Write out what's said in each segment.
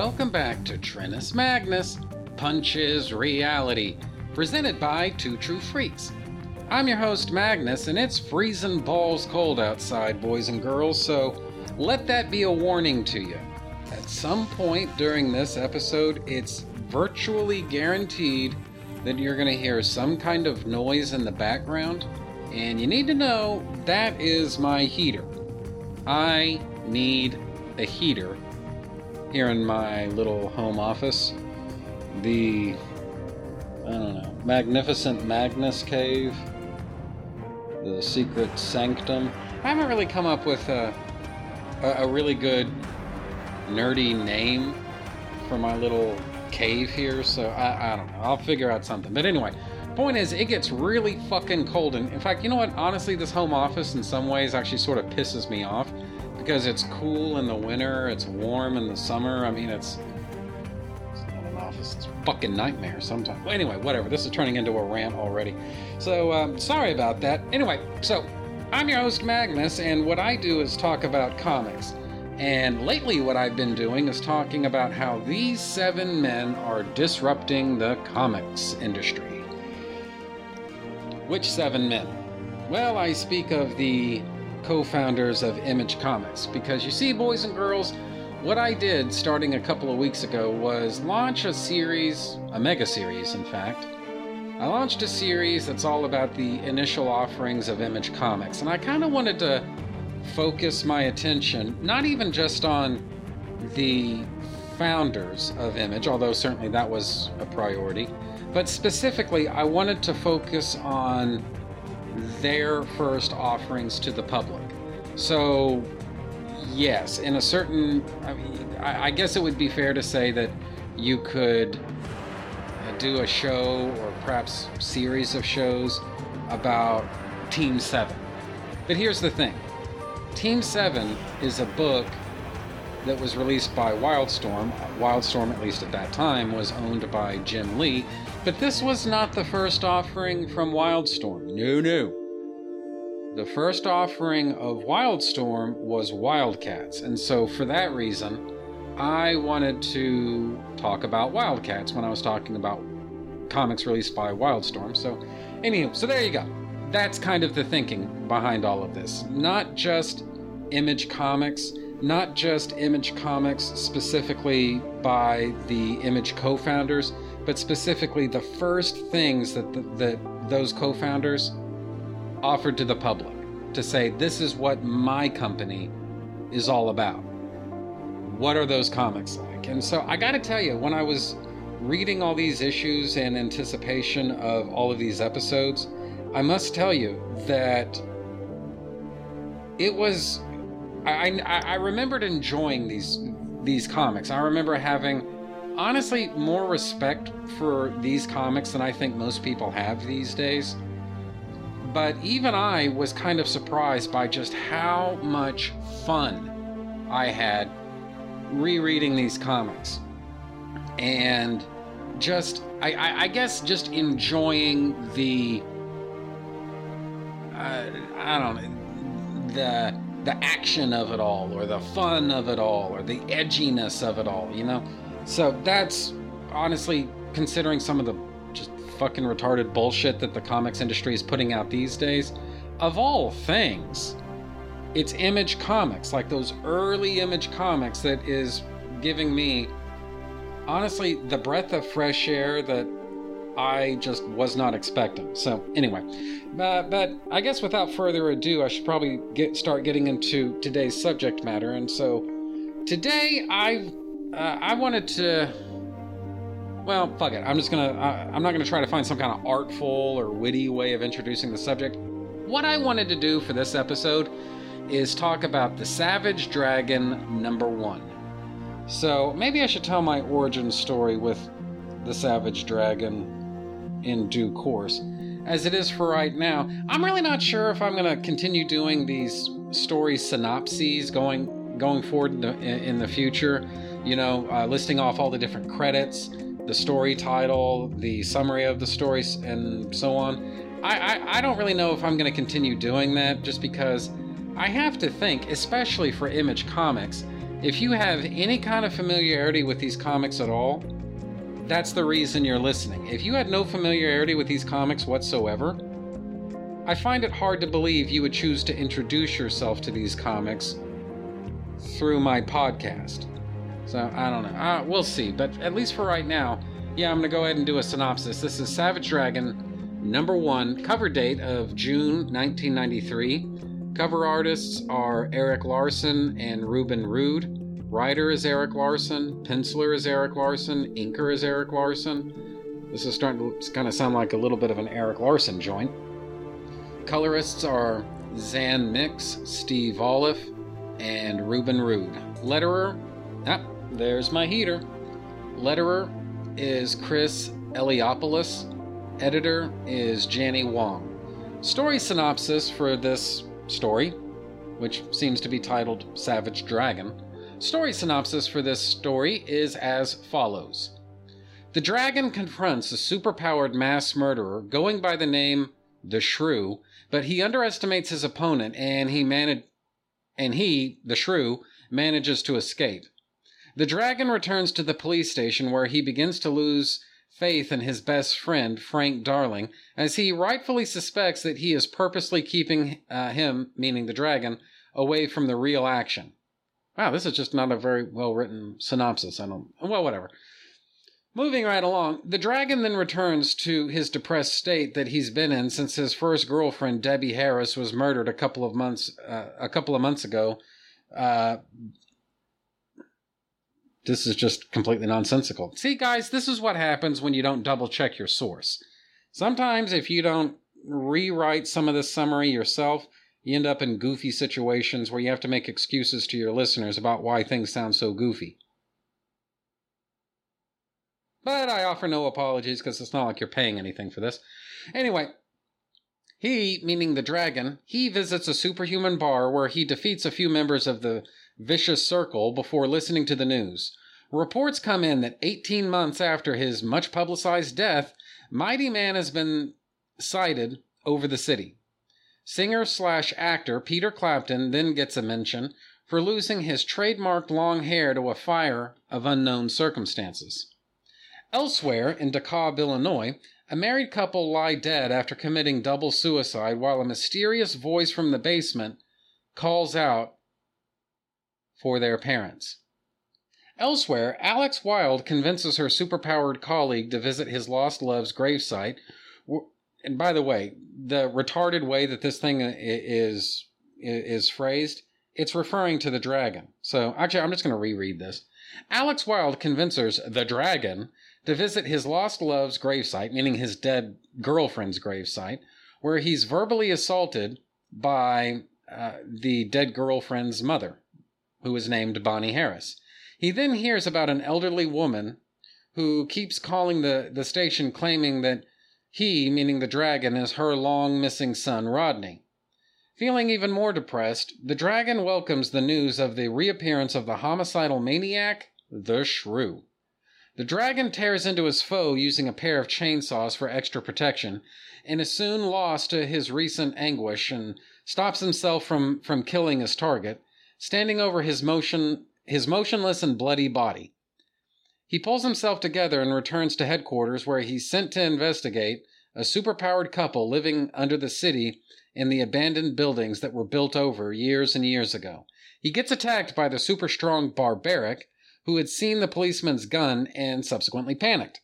welcome back to Trennis Magnus Punches Reality, presented by Two True Freaks. I'm your host, Magnus, and it's freezing balls cold outside, boys and girls, so let that be a warning to you. At some point during this episode, it's virtually guaranteed that you're going to hear some kind of noise in the background, and you need to know that is my heater. I need a heater here in my little home office. The, I don't know, Magnificent Magnus Cave, the Secret Sanctum. I haven't really come up with a, a, really good nerdy name for my little cave here, so I, I don't know. I'll figure out something. But anyway, point is, it gets really fucking cold. And in fact, you know what? Honestly, this home office in some ways actually sort of pisses me off because it's cool in the winter, it's warm in the summer. I mean, it's, it's not an office, it's a fucking nightmare sometimes. Well, anyway, whatever. This is turning into a rant already. So, um, sorry about that. Anyway, so I'm your host, Magnus, and what I do is talk about comics. And lately, what I've been doing is talking about how these seven men are disrupting the comics industry. Which seven men? Well, I speak of the co founders of Image Comics. Because you see, boys and girls, what I did starting a couple of weeks ago was launch a series, a mega series, in fact. I launched a series that's all about the initial offerings of Image Comics, and I kind of wanted to focus my attention not even just on the founders of Image, although certainly that was a priority, but specifically, I wanted to focus on their first offerings to the public. So, yes, in a certain, I, mean, I, guess it would be fair to say that you could uh, do a show or perhaps series of shows about Team 7. But here's the thing Team 7 is a book that was released by Wildstorm. Wildstorm, at least at that time, was owned by Jim Lee. But this was not the first offering from Wildstorm. No, no. The first offering of Wildstorm was Wildcats, and so for that reason, I wanted to talk about Wildcats when I was talking about comics released by Wildstorm. So, anywho, so there you go. That's kind of the thinking behind all of this. Not just Image Comics, not just Image Comics specifically by the Image co founders, but specifically the first things that, the, that those co founders offered to the public to say, this is what my company is all about. What are those comics like? And so I got to tell you, when I was reading all these issues in anticipation of all of these episodes, I must tell you that it was. I, I, I remembered enjoying these these comics. I remember having honestly more respect for these comics than I think most people have these days. But even I was kind of surprised by just how much fun I had rereading these comics. And just, I, I, I guess, just enjoying the, uh, I don't know, the, the action of it all, or the fun of it all, or the edginess of it all, you know? So that's honestly, considering some of the just fucking retarded bullshit that the comics industry is putting out these days, of all things, it's Image Comics, like those early Image Comics, that is giving me, honestly, the breath of fresh air that I just was not expecting. So anyway, but, but I guess without further ado, I should probably get start getting into today's subject matter. And so today I uh, I wanted to well, fuck it. I'm just gonna. Uh, I'm not gonna try to find some kind of artful or witty way of introducing the subject. What I wanted to do for this episode is talk about the Savage Dragon number one. So maybe I should tell my origin story with the Savage Dragon in due course. As it is for right now, I'm really not sure if I'm going to continue doing these story synopses going going forward in the, in the future. You know, uh, listing off all the different credits the story title, the summary of the stories, and so on. I, I, I don't really know if I'm going to continue doing that just because I have to think, especially for Image Comics, If you have any kind of familiarity with these comics at all, that's the reason you're listening. If you had no familiarity with these comics whatsoever, I find it hard to believe you would choose to introduce yourself to these comics through my podcast. So I don't know. Uh, we'll see. But at least for right now, yeah, I'm going to go ahead and do a synopsis. This is Savage Dragon, number one, cover date of June 1993. Cover artists are Erik Larsen and Reuben Rude. Writer is Erik Larsen. Penciler is Erik Larsen. Inker is Erik Larsen. This is starting to kind of sound like a little bit of an Erik Larsen joint. Colorists are Zan Mix, Steve Oliff, and Reuben Rude. Letterer, ah, there's my heater. Letterer is Chris Eliopoulos. Editor is Janny Wong. Story synopsis for this story, which seems to be titled Savage Dragon Story synopsis for this story is as follows The dragon confronts a superpowered mass murderer going by the name the Shrew, but he underestimates his opponent and he managed and he, the Shrew, manages to escape. The dragon returns to the police station where he begins to lose faith in his best friend, Frank Darling, as he rightfully suspects that he is purposely keeping uh, him, meaning the dragon, away from the real action. Wow, this is just not a very well written synopsis. I don't. Well, whatever. Moving right along, the dragon then returns to his depressed state that he's been in since his first girlfriend, Debbie Harris, was murdered a couple of months uh, a couple of months ago. Uh, this is just completely nonsensical. See, guys, this is what happens when you don't double check your source. Sometimes, if you don't rewrite some of this summary yourself, you end up in goofy situations where you have to make excuses to your listeners about why things sound so goofy. But I offer no apologies because it's not like you're paying anything for this. Anyway, he, meaning the dragon, he visits a superhuman bar where he defeats a few members of the vicious circle before listening to the news. Reports come in that 18 months after his much publicized death, Mighty Man has been sighted over the city. Singer slash actor Peter Clapton then gets a mention for losing his trademarked long hair to a fire of unknown circumstances. Elsewhere, in DeKalb, Illinois, a married couple lie dead after committing double suicide while a mysterious voice from the basement calls out for their parents. Elsewhere, Alex Wilde convinces her superpowered colleague to visit his lost love's gravesite and by the way, the retarded way that this thing is is phrased, it's referring to the dragon. So actually, I'm just going to reread this. Alex Wilde convinces the dragon to visit his lost love's gravesite, meaning his dead girlfriend's gravesite, where he's verbally assaulted by uh, the dead girlfriend's mother, who is named Bonnie Harris. He then hears about an elderly woman who keeps calling the, the station claiming that he, meaning the dragon, is her long missing son, Rodney. Feeling even more depressed, the dragon welcomes the news of the reappearance of the homicidal maniac, the Shrew. The dragon tears into his foe using a pair of chainsaws for extra protection, and is soon lost to his recent anguish and stops himself from, from killing his target, standing over his motion his motionless and bloody body. He pulls himself together and returns to headquarters where he's sent to investigate a superpowered couple living under the city in the abandoned buildings that were built over years and years ago. He gets attacked by the super strong Barbaric, who had seen the policeman's gun and subsequently panicked.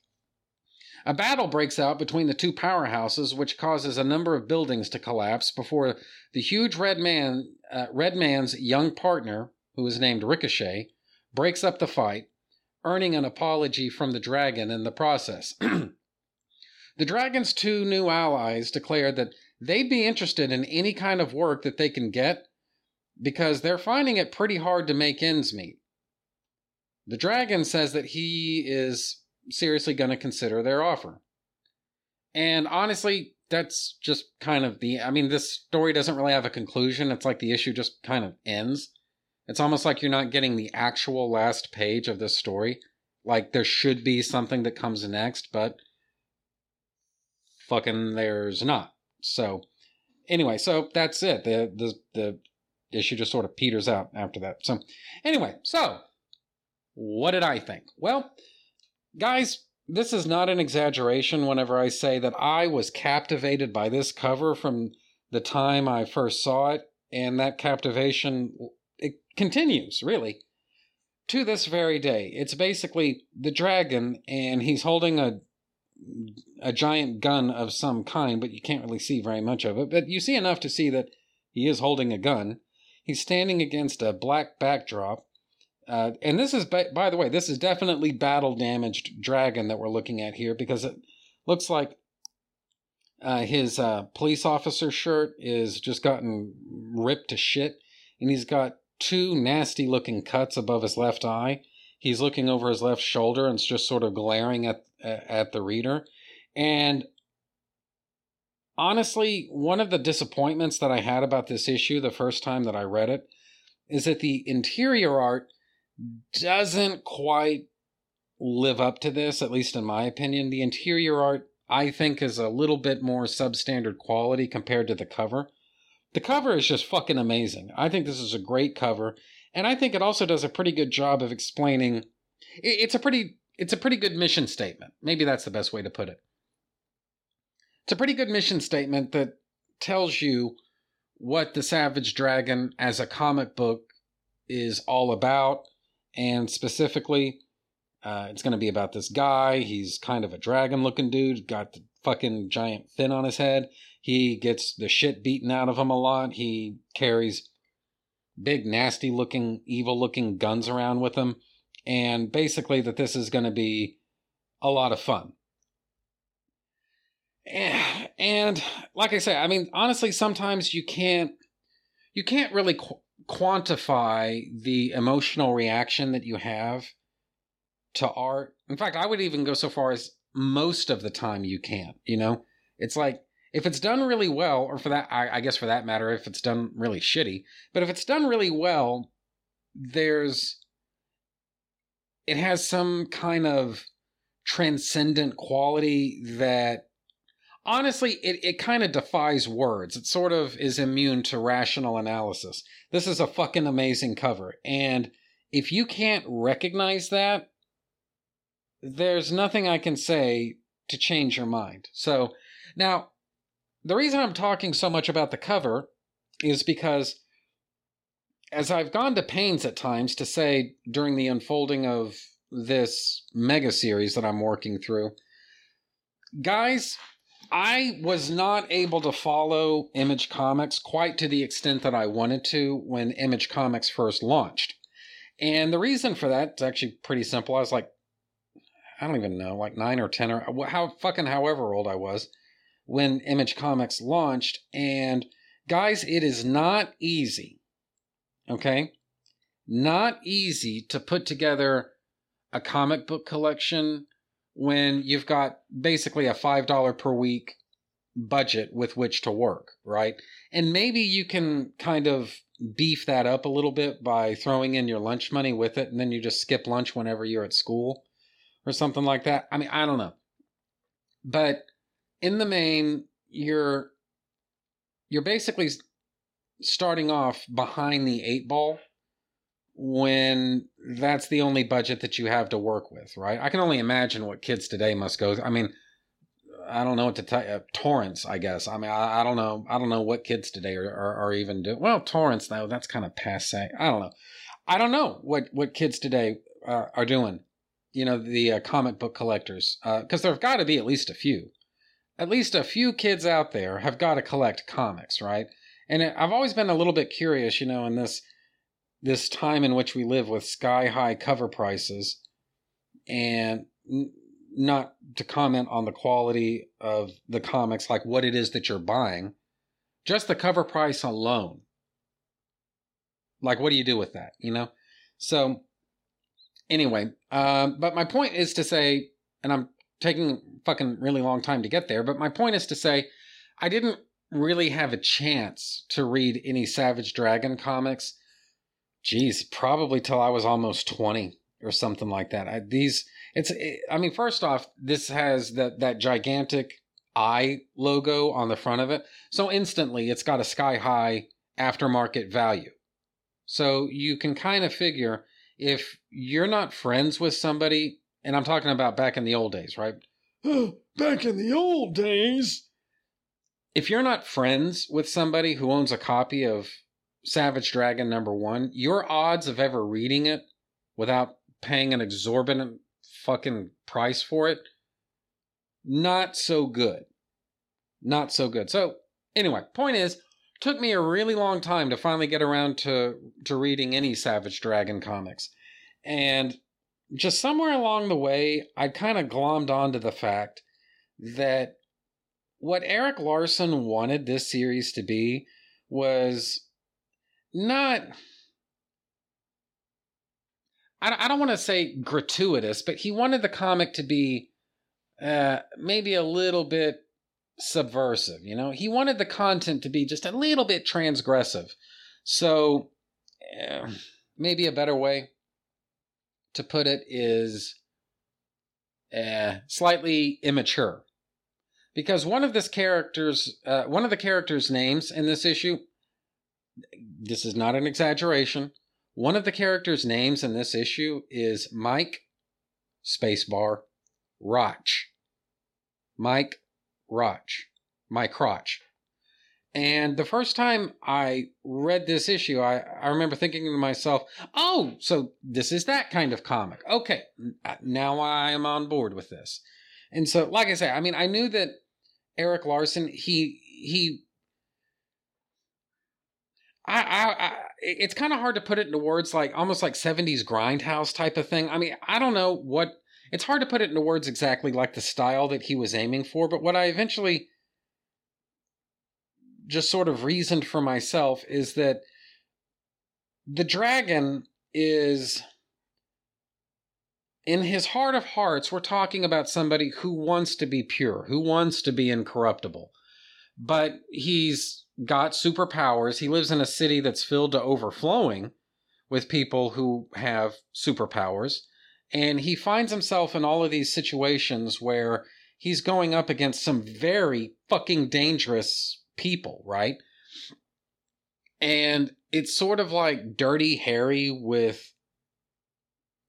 A battle breaks out between the two powerhouses, which causes a number of buildings to collapse before the huge red man, uh, red man's young partner, who is named Ricochet, breaks up the fight earning an apology from the dragon in the process. the dragon's two new allies declared that they'd be interested in any kind of work that they can get because they're finding it pretty hard to make ends meet. The dragon says that he is seriously going to consider their offer. And honestly, that's just kind of the. I mean, this story doesn't really have a conclusion. It's like the issue just kind of ends. It's almost like you're not getting the actual last page of this story. Like there should be something that comes next, but fucking there's not. So anyway, so that's it. The the the issue just sort of peters out after that. So, anyway, so what did I think? Well, guys, this is not an exaggeration whenever I say that I was captivated by this cover from the time I first saw it, and that captivation it continues really to this very day. It's basically the dragon, and he's holding a a giant gun of some kind, but you can't really see very much of it. But you see enough to see that he is holding a gun. He's standing against a black backdrop. Uh, and this is, by, by the way, this is definitely battle damaged dragon that we're looking at here because it looks like uh, his uh, police officer shirt is just gotten ripped to shit, and he's got two nasty looking cuts above his left eye. He's looking over his left shoulder and just sort of glaring at at the reader. And honestly, one of the disappointments that I had about this issue the first time that I read it is that the interior art doesn't quite live up to this, at least in my opinion. The interior art, I think, is a little bit more substandard quality compared to the cover. The cover is just fucking amazing. I think this is a great cover, and I think it also does a pretty good job of explaining. It's a pretty it's a pretty good mission statement. Maybe that's the best way to put it. It's a pretty good mission statement that tells you what the Savage Dragon as a comic book is all about, and specifically, uh, it's going to be about this guy. He's kind of a dragon looking dude, got the fucking giant fin on his head. He gets the shit beaten out of him a lot. He carries big, nasty looking, evil looking guns around with him and basically that this is going to be a lot of fun. And like I say, I mean, honestly, sometimes you can't you can't really qu- quantify the emotional reaction that you have to art. In fact, I would even go so far as most of the time you can't. You know, it's like if it's done really well, or for that, I, I guess for that matter, if it's done really shitty, but if it's done really well, there's it has some kind of transcendent quality that honestly it, it kind of defies words. It sort of is immune to rational analysis. This is a fucking amazing cover. And if you can't recognize that there's nothing i can say to change your mind. So now the reason i'm talking so much about the cover is because as I've gone to pains at times to say during the unfolding of this mega series that I'm working through, guys, I was not able to follow Image Comics quite to the extent that I wanted to when Image Comics first launched. And the reason for that is actually pretty simple. I was like, I don't even know, like nine or 10 or how fucking however old I was when Image Comics launched. And guys, it is not easy Okay? Not easy to put together a comic book collection when you've got basically a $5 per week budget with which to work, right? And maybe you can kind of beef that up a little bit by throwing in your lunch money with it and then you just skip lunch whenever you're at school or something like that. I mean, I don't know. But in the main, you're you're basically starting off behind the eight ball when that's the only budget that you have to work with, right? I can only imagine what kids today must go. I mean, I don't know what to tell you. torrents, I guess. I mean, I, I, don't know. I don't know what kids today are, are, are even doing. Well, torrents, though, that's kind of passe. I don't know. I don't know what, what kids today uh, are doing. You know, the uh, comic book collectors, because uh, there've got to be at least a few. At least a few kids out there have got to collect comics, right? And I've always been a little bit curious, you know, in this this time in which we live with sky high cover prices, and n- not to comment on the quality of the comics, like what it is that you're buying, just the cover price alone. Like, what do you do with that? You know. So, anyway, um, but my point is to say, and I'm taking fucking really long time to get there, but my point is to say, I didn't really have a chance to read any Savage Dragon comics. Geez, probably till I was almost 20 or something like that. I, these, it's, it, I mean, first off, this has that, that gigantic eye logo on the front of it. So instantly it's got a sky high aftermarket value, So you can kind of figure if you're not friends with somebody, and I'm talking about back in the old days, right? Back in the old days. If you're not friends with somebody who owns a copy of Savage Dragon number one, your odds of ever reading it without paying an exorbitant fucking price for it, not so good. Not so good. So, anyway, point is, took me a really long time to finally get around to to reading any Savage Dragon comics. And just somewhere along the way, I kind of glommed onto the fact that what Erik Larsen wanted this series to be was not I, don't want to say gratuitous, but he wanted the comic to be uh, maybe a little bit subversive. You know, he wanted the content to be just a little bit transgressive. So, uh, maybe a better way to put it is uh, slightly immature, because one of this character's uh, one of the characters' names in this issue. This is not an exaggeration one of the characters' names in this issue is Mike spacebar Roch. Mike Roch. Mike Crotch. And the first time I read this issue, I, I remember thinking to myself, oh, so this is that kind of comic. Okay, uh, now I am on board with this. And so, like I say, I mean, I knew that Erik Larsen, he he I, I, I it's kind of hard to put it into words like almost like 70s grindhouse type of thing. I mean, I don't know what it's hard to put it into words exactly like the style that he was aiming for, but what I eventually just sort of reasoned for myself is that the dragon is in his heart of hearts, we're talking about somebody who wants to be pure, who wants to be incorruptible. But he's got superpowers. He lives in a city that's filled to overflowing with people who have superpowers. And he finds himself in all of these situations where he's going up against some very fucking dangerous people, right? And it's sort of like Dirty Harry with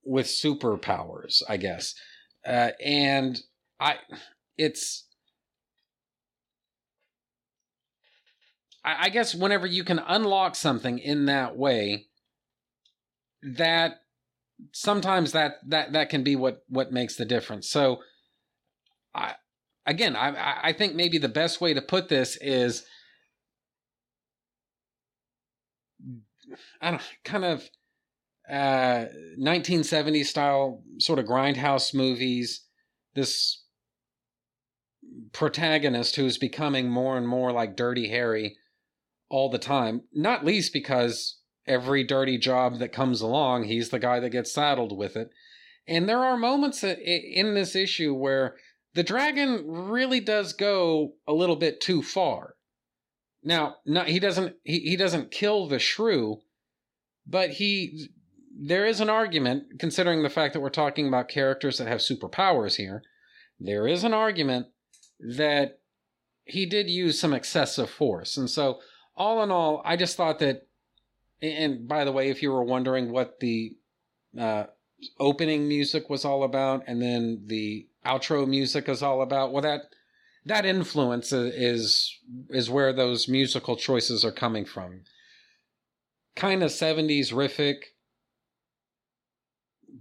with superpowers, I guess. Uh, and I it's I guess whenever you can unlock something in that way, that sometimes that that that can be what what makes the difference. So, I again, I I think maybe the best way to put this is, I don't kind of uh 1970s style sort of grindhouse movies. This protagonist who's becoming more and more like Dirty Harry all the time, not least because every dirty job that comes along, he's the guy that gets saddled with it. And there are moments in this issue where the dragon really does go a little bit too far. Now, not, he doesn't he, he doesn't kill the shrew, but he there is an argument considering the fact that we're talking about characters that have superpowers here. There is an argument that he did use some excessive force. And so all in all, I just thought that. And by the way, if you were wondering what the uh, opening music was all about, and then the outro music is all about, well, that that influence is is where those musical choices are coming from. Kind of 70s riffic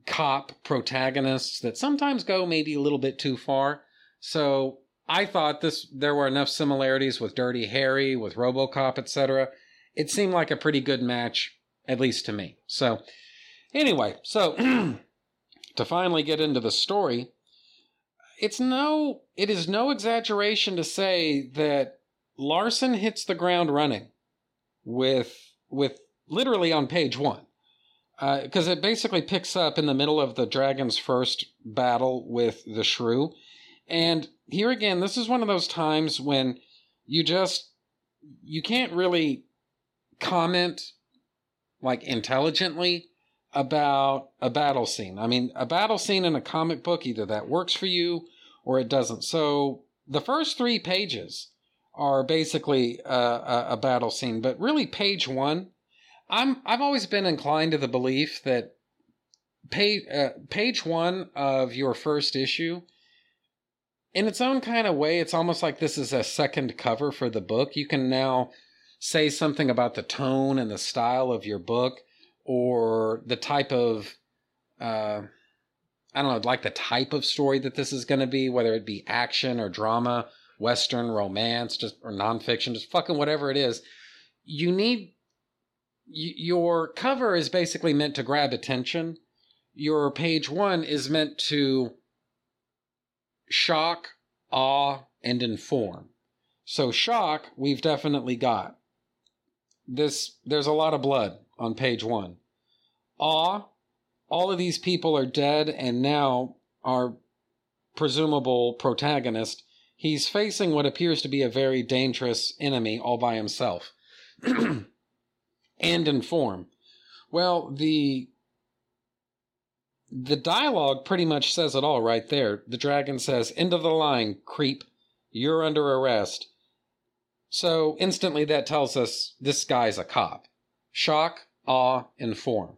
cop protagonists that sometimes go maybe a little bit too far. So I thought this there were enough similarities with Dirty Harry, with RoboCop, etc. It seemed like a pretty good match, at least to me. So, anyway, so to finally get into the story, it's no it is no exaggeration to say that Larsen hits the ground running with with literally on page one because uh, it basically picks up in the middle of the dragon's first battle with the shrew and here again, this is one of those times when you just you can't really comment like intelligently about a battle scene. I mean, a battle scene in a comic book either that works for you or it doesn't. So the first three pages are basically a, a, a battle scene, but really page one, I'm I've always been inclined to the belief that page uh, page one of your first issue, in its own kind of way, it's almost like this is a second cover for the book. You can now say something about the tone and the style of your book, or the type of uh, I don't know, like the type of story that this is going to be, whether it be action or drama, western, romance, just or nonfiction, just fucking whatever it is. You need your cover is basically meant to grab attention. Your page one is meant to shock, awe, and inform. So shock, we've definitely got. This there's a lot of blood on page one. Awe, all of these people are dead, and now our presumable protagonist, he's facing what appears to be a very dangerous enemy all by himself. and inform. Well, the the dialogue pretty much says it all right there. The dragon says, "End of the line, creep. You're under arrest." So instantly that tells us this guy's a cop. Shock, awe, and inform.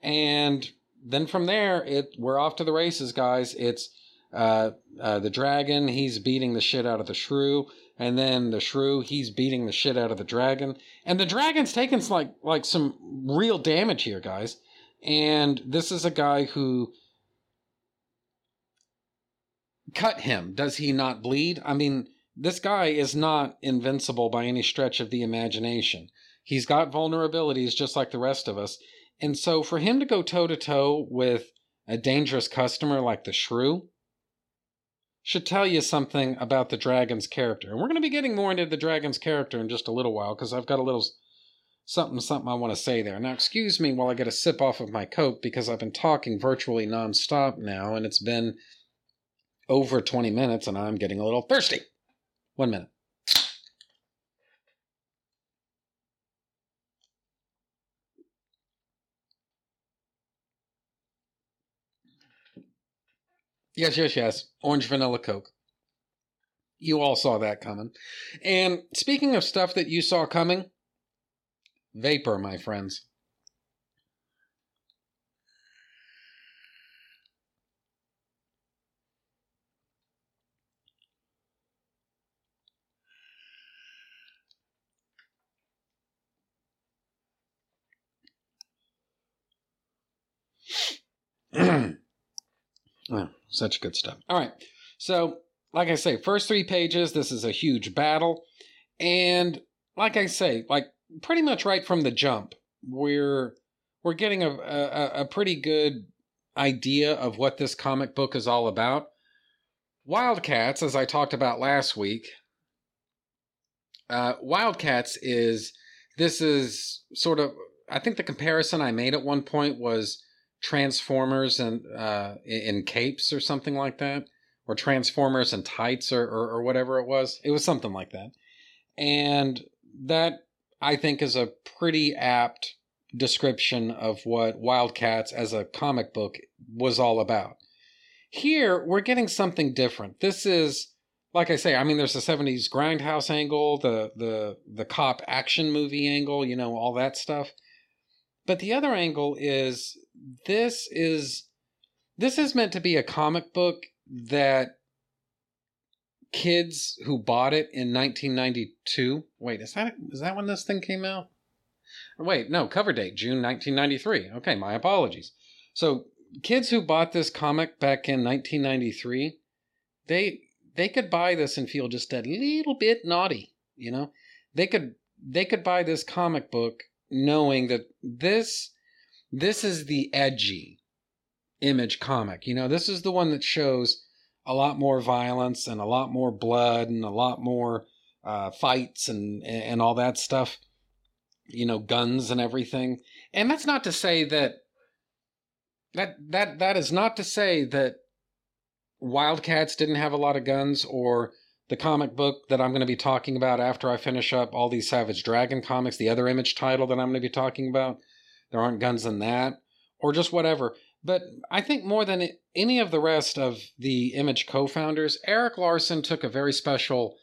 And then from there, it we're off to the races, guys. It's uh, uh, the dragon, he's beating the shit out of the shrew and then the shrew he's beating the shit out of the dragon and the dragon's taking like like some real damage here guys and this is a guy who cut him. Does he not bleed? I mean this guy is not invincible by any stretch of the imagination. He's got vulnerabilities just like the rest of us. And so for him to go toe to toe with a dangerous customer like the shrew should tell you something about the dragon's character. And we're going to be getting more into the dragon's character in just a little while because I've got a little something something I want to say there. Now, excuse me while I get a sip off of my Coke because I've been talking virtually nonstop now and it's been over 20 minutes and I'm getting a little thirsty. One minute. Yes, yes, yes. Orange vanilla Coke. You all saw that coming. And speaking of stuff that you saw coming, vapor, my friends. oh. Such good stuff. All right. So, like I say, first three pages, this is a huge battle. And like I say, like pretty much right from the jump, we're we're getting a, a, a pretty good idea of what this comic book is all about. Wildcats, as I talked about last week, uh, Wildcats is this is sort of I think the comparison I made at one point was Transformers and uh, in capes or something like that, or Transformers and tights or, or, or whatever it was. It was something like that, and that I think is a pretty apt description of what Wildcats as a comic book was all about. Here, we're getting something different. This is, like I say, I mean, there's the 70s grindhouse angle, the the the cop action movie angle, you know, all that stuff. But the other angle is this is this is meant to be a comic book that kids who bought it in 1992 wait is that is that when this thing came out? Wait no cover date june 1993 okay my apologies. So kids who bought this comic back in 1993 they they could buy this and feel just a little bit naughty you know? They could they could buy this comic book knowing that this this is the edgy image comic. You know, this is the one that shows a lot more violence and a lot more blood and a lot more uh, fights and and all that stuff. You know, guns and everything. And that's not to say that that that that is not to say that Wildcats didn't have a lot of guns or the comic book that I'm going to be talking about after I finish up all these Savage Dragon comics, the other image title that I'm going to be talking about. There aren't guns in that, or just whatever. But I think more than any of the rest of the image co founders, Erik Larsen took a very special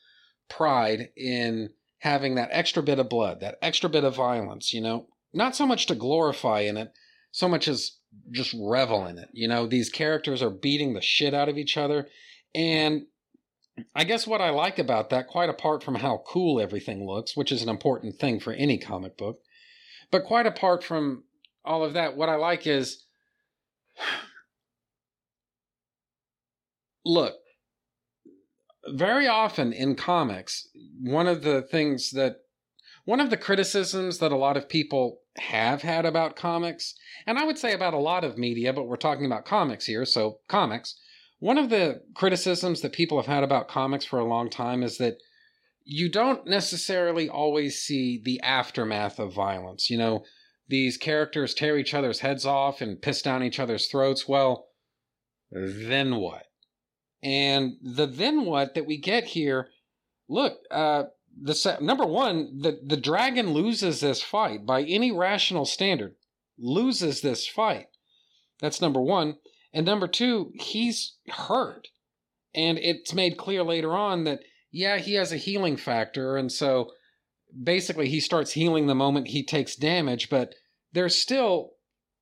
pride in having that extra bit of blood, that extra bit of violence, you know. not so much to glorify in it, so much as just revel in it. You know, these characters are beating the shit out of each other. And I guess what I like about that, quite apart from how cool everything looks, which is an important thing for any comic book, but quite apart from all of that, what I like is look, very often in comics, one of the things that one of the criticisms that a lot of people have had about comics, and I would say about a lot of media, but we're talking about comics here, so comics. One of the criticisms that people have had about comics for a long time is that you don't necessarily always see the aftermath of violence. You know, these characters tear each other's heads off and piss down each other's throats. Well, then what? And the then what that we get here, look, uh, the number one, the, the dragon loses this fight by any rational standard, loses this fight. That's number one. And number two, he's hurt. And it's made clear later on that, yeah, he has a healing factor. And so basically he starts healing the moment he takes damage, but there's still,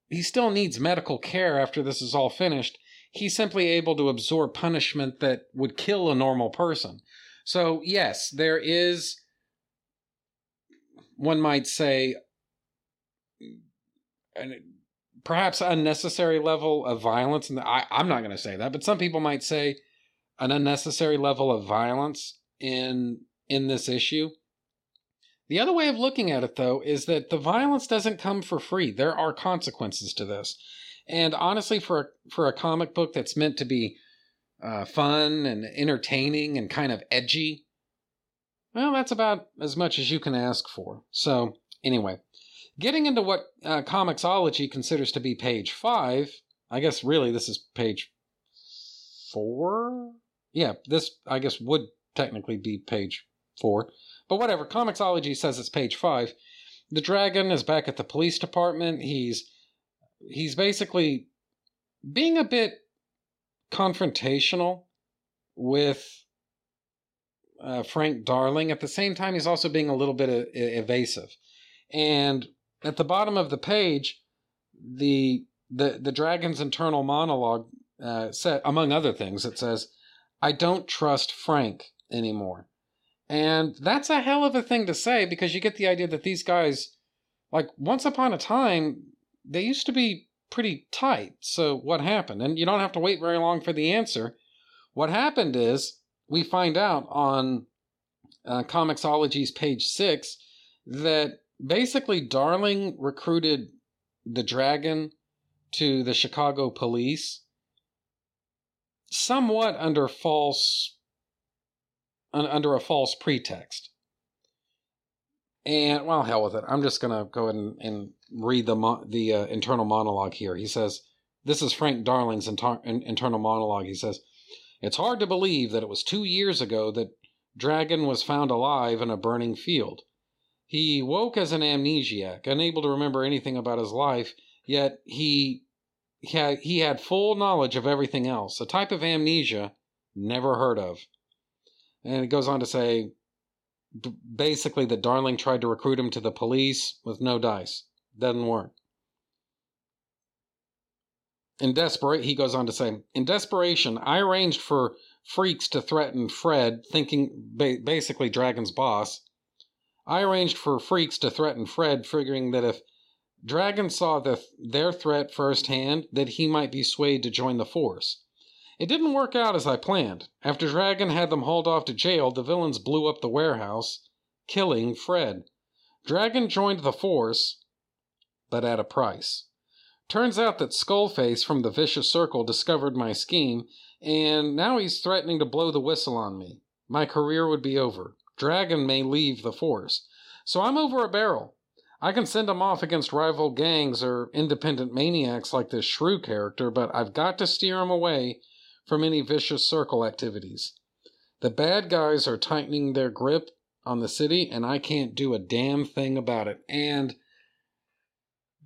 he still needs medical care after this is all finished. He's simply able to absorb punishment that would kill a normal person. So, yes, there is, one might say, perhaps unnecessary level of violence. And I, I'm not going to say that, but some people might say an unnecessary level of violence in in this issue. The other way of looking at it, though, is that the violence doesn't come for free. There are consequences to this, and honestly, for a, for a comic book that's meant to be uh, fun and entertaining and kind of edgy, well, that's about as much as you can ask for. So, anyway, getting into what uh, Comixology considers to be page five, I guess really this is page four? Yeah, this, I guess, would technically be page four. But whatever, Comixology says it's page five. The dragon is back at the police department. He's he's basically being a bit confrontational with uh, Frank Darling. At the same time, he's also being a little bit evasive. And at the bottom of the page, the the the dragon's internal monologue uh, said, among other things, it says, "I don't trust Frank anymore," and that's a hell of a thing to say because you get the idea that these guys, like once upon a time, they used to be pretty tight. So what happened? And you don't have to wait very long for the answer. What happened is we find out on uh, Comixology's page six that basically Darling recruited the Dragon to the Chicago police somewhat under false under a false pretext. And well, hell with it. I'm just gonna go ahead and, and read the mo- the uh, internal monologue here. He says, "This is Frank Darling's inter- internal monologue." He says, "It's hard to believe that it was two years ago that Dragon was found alive in a burning field. He woke as an amnesiac, unable to remember anything about his life, yet he had, he had full knowledge of everything else, a type of amnesia never heard of. And it goes on to say, basically that Darling tried to recruit him to the police with no dice. Doesn't work. In desperate, he goes on to say, in desperation, I arranged for freaks to threaten Fred, thinking ba- basically Dragon's boss. I arranged for freaks to threaten Fred, figuring that if Dragon saw the, their threat firsthand, that he might be swayed to join the force. It didn't work out as I planned. After Dragon had them hauled off to jail, the villains blew up the warehouse, killing Fred. Dragon joined the force, but at a price. Turns out that Skullface from the Vicious Circle discovered my scheme, and now he's threatening to blow the whistle on me. My career would be over. Dragon may leave the force. So I'm over a barrel. I can send him off against rival gangs or independent maniacs like this Shrew character, but I've got to steer him away from any vicious circle activities. The bad guys are tightening their grip on the city, and I can't do a damn thing about it. And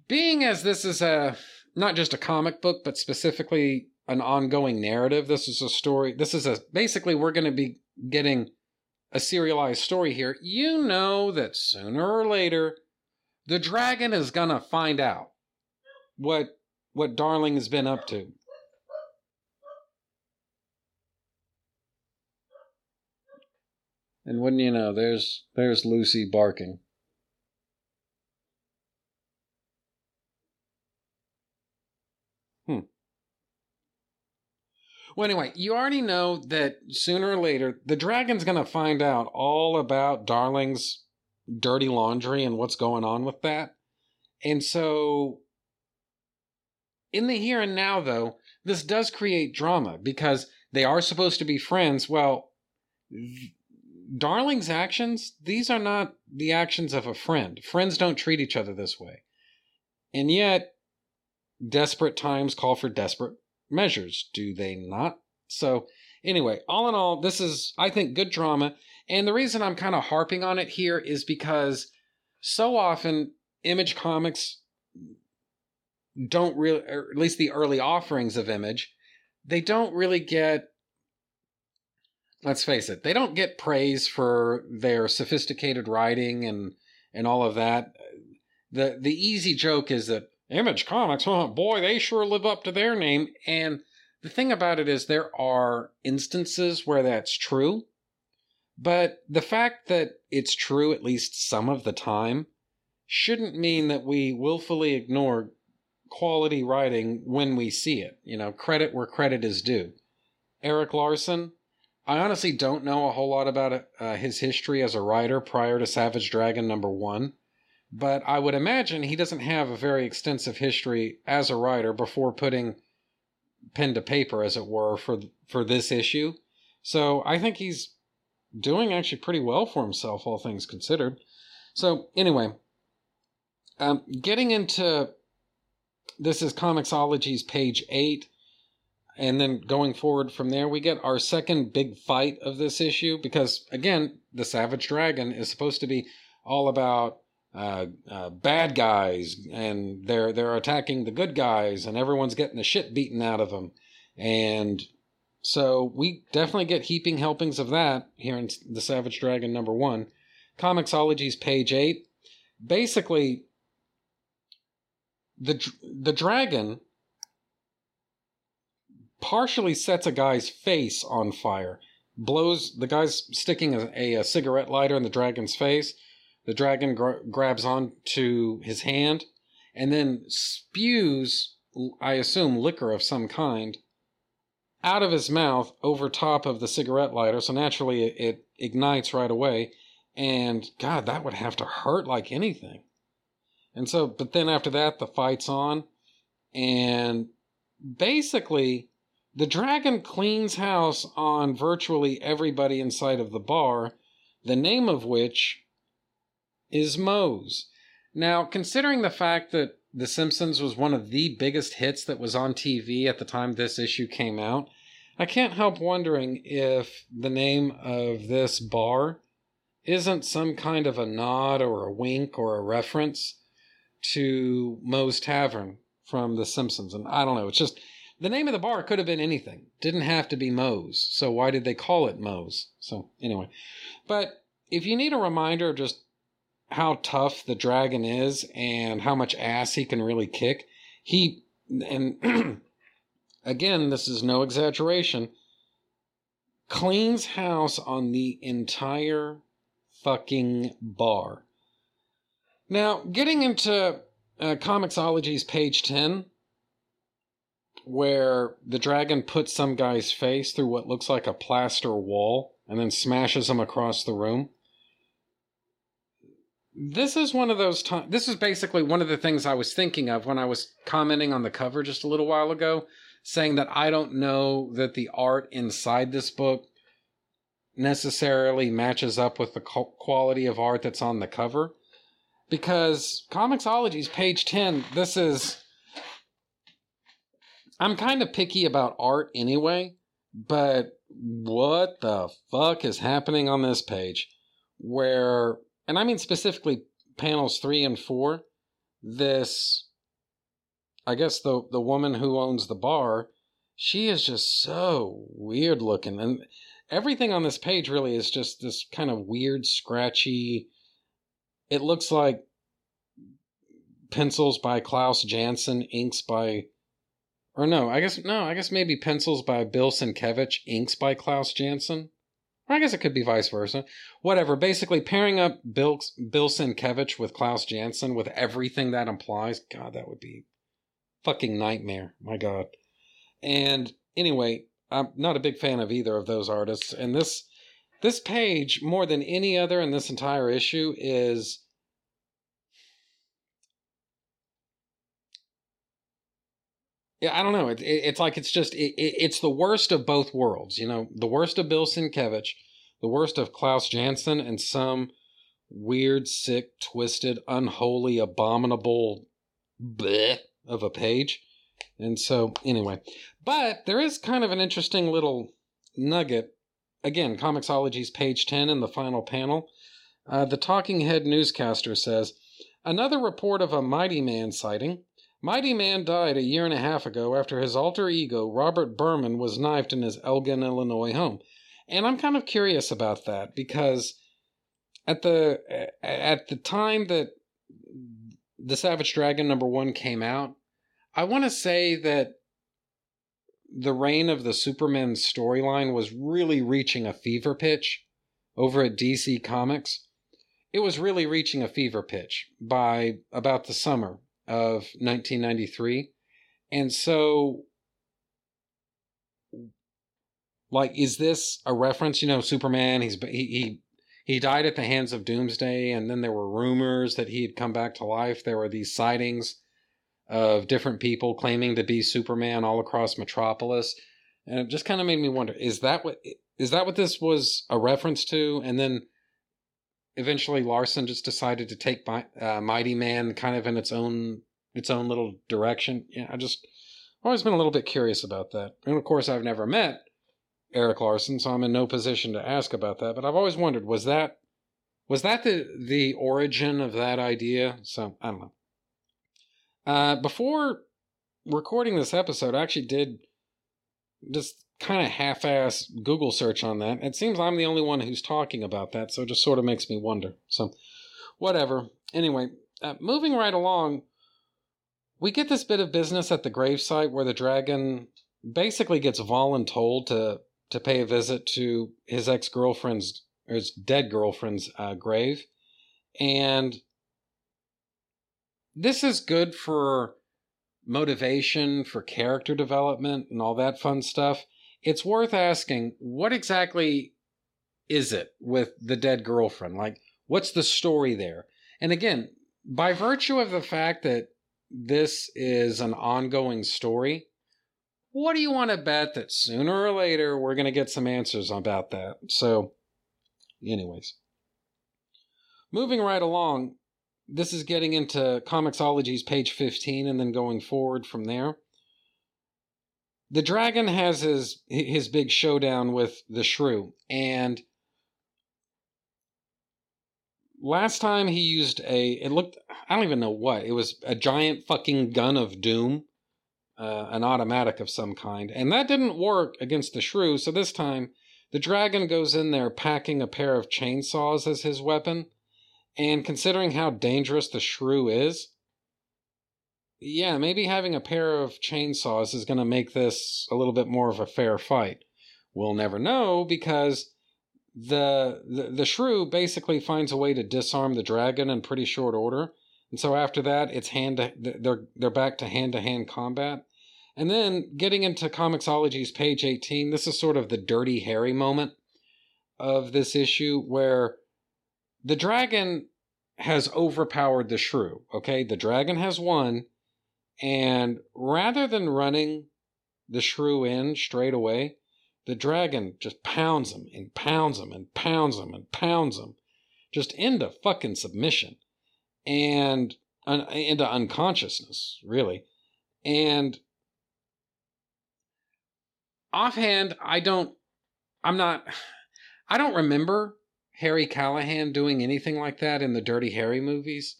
being as this is a not just a comic book, but specifically an ongoing narrative, this is a story. This is a basically we're going to be getting a serialized story here. You know that sooner or later the dragon is gonna find out what what Darling has been up to. And wouldn't you know, there's there's Lucy barking. Hmm. Well, anyway, you already know that sooner or later the dragon's gonna find out all about Darling's dirty laundry and what's going on with that. And so in the here and now, though, this does create drama because they are supposed to be friends. Well, Darling's actions, these are not the actions of a friend. Friends don't treat each other this way. And yet, desperate times call for desperate measures, do they not? So, anyway, all in all, this is, I think, good drama. And the reason I'm kind of harping on it here is because so often Image Comics don't really, or at least the early offerings of Image, they don't really get let's face it, they don't get praise for their sophisticated writing and and all of that. The the easy joke is that Image Comics, oh boy, they sure live up to their name. And the thing about it is there are instances where that's true. But the fact that it's true at least some of the time shouldn't mean that we willfully ignore quality writing when we see it. You know, credit where credit is due. Erik Larsen, I honestly don't know a whole lot about uh, his history as a writer prior to Savage Dragon number one, but I would imagine he doesn't have a very extensive history as a writer before putting pen to paper, as it were, for for this issue. So I think he's doing actually pretty well for himself, all things considered. So anyway, um, getting into this is Comixology's page eight and then going forward from there, we get our second big fight of this issue because, again, the Savage Dragon is supposed to be all about uh, uh, bad guys and they're they're attacking the good guys and everyone's getting the shit beaten out of them. And so we definitely get heaping helpings of that here in the savage dragon number one. Comixology's page eight. Basically the the dragon partially sets a guy's face on fire. Blows the guy's sticking a, a, a cigarette lighter in the dragon's face. The dragon gra- grabs onto his hand and then spews, I assume, liquor of some kind out of his mouth over top of the cigarette lighter. So naturally, it, it ignites right away. And God, that would have to hurt like anything. And so, but then after that, the fight's on. And basically, the dragon cleans house on virtually everybody inside of the bar, the name of which is Moe's. Now, considering the fact that The Simpsons was one of the biggest hits that was on TV at the time this issue came out, I can't help wondering if the name of this bar isn't some kind of a nod or a wink or a reference to Moe's Tavern from The Simpsons. And I don't know, it's just the name of the bar could have been anything. Didn't have to be Moe's. So why did they call it Moe's? So anyway, but if you need a reminder of just how tough the dragon is and how much ass he can really kick, he and again, this is no exaggeration, cleans house on the entire fucking bar. Now, getting into uh, Comixology's page 10, where the dragon puts some guy's face through what looks like a plaster wall and then smashes him across the room. This is one of those times. This is basically one of the things I was thinking of when I was commenting on the cover just a little while ago, saying that I don't know that the art inside this book necessarily matches up with the quality of art that's on the cover. Because Comixology's page 10, this is I'm kind of picky about art anyway, but what the fuck is happening on this page? Where, and I mean specifically panels three and four, this, I guess the, the woman who owns the bar, she is just so weird looking. And everything on this page really is just this kind of weird, scratchy, it looks like pencils by Klaus Janson, inks by, or no, I guess no, I guess maybe pencils by Bill Sienkiewicz, inks by Klaus Janson. Or I guess it could be vice versa. Whatever. Basically, pairing up Bill Bill Sienkiewicz with Klaus Janson with everything that implies. God, that would be fucking nightmare. My God. And anyway, I'm not a big fan of either of those artists. And this this page, more than any other in this entire issue, is yeah, I don't know. It, it, it's like it's just it, it's the worst of both worlds. You know, the worst of Bill Sienkiewicz, the worst of Klaus Janson, and some weird, sick, twisted, unholy, abominable bleh of a page. And so, anyway, but there is kind of an interesting little nugget. Again, Comixology's page 10 in the final panel. Uh, the talking head newscaster says Another report of a Mighty Man sighting. Mighty Man died a year and a half ago after his alter ego, Robert Berman, was knifed in his Elgin, Illinois home. And I'm kind of curious about that because at the at the time that the Savage Dragon number 1 came out, I want to say that the reign of the Superman storyline was really reaching a fever pitch over at DC Comics. It was really reaching a fever pitch by about the summer of 1993. And so, like, is this a reference? You know, Superman, he's, he, he, he died at the hands of Doomsday, and then there were rumors that he had come back to life. There were these sightings of different people claiming to be Superman all across Metropolis. And it just kind of made me wonder, is that what is that what this was a reference to? And then eventually Larsen just decided to take uh, Mighty Man kind of in its own its own little direction. Yeah, I just always been a little bit curious about that. And of course, I've never met Erik Larsen, so I'm in no position to ask about that. But I've always wondered, was that was that the the origin of that idea? So I don't know. Uh, before recording this episode, I actually did just kind of half ass Google search on that. It seems I'm the only one who's talking about that, so it just sort of makes me wonder. So, whatever. Anyway, uh, moving right along, we get this bit of business at the gravesite where the dragon basically gets voluntold to to pay a visit to his ex girlfriend's or his dead girlfriend's uh, grave, and this is good for motivation, for character development, and all that fun stuff. It's worth asking what exactly is it with the dead girlfriend? Like, what's the story there? And again, by virtue of the fact that this is an ongoing story, what do you want to bet that sooner or later we're going to get some answers about that? So, anyways, moving right along, this is getting into Comixology's page 15 and then going forward from there. The dragon has his his big showdown with the shrew and last time he used a it looked I don't even know what. It was a giant fucking gun of doom, uh, an automatic of some kind. And that didn't work against the shrew, so this time the dragon goes in there packing a pair of chainsaws as his weapon and considering how dangerous the shrew is, yeah, maybe having a pair of chainsaws is going to make this a little bit more of a fair fight. We'll never know because the, the the shrew basically finds a way to disarm the dragon in pretty short order. And so after that, it's hand to, they're they're back to hand to hand combat. And then getting into Comixology's page 18, this is sort of the dirty Harry moment of this issue where the dragon has overpowered the shrew. Okay, the dragon has won, and rather than running the shrew in straight away, the dragon just pounds him and pounds him and pounds him and pounds him, just into fucking submission and un- into unconsciousness, really. And offhand, I don't, I'm not, I don't remember Harry Callahan doing anything like that in the Dirty Harry movies.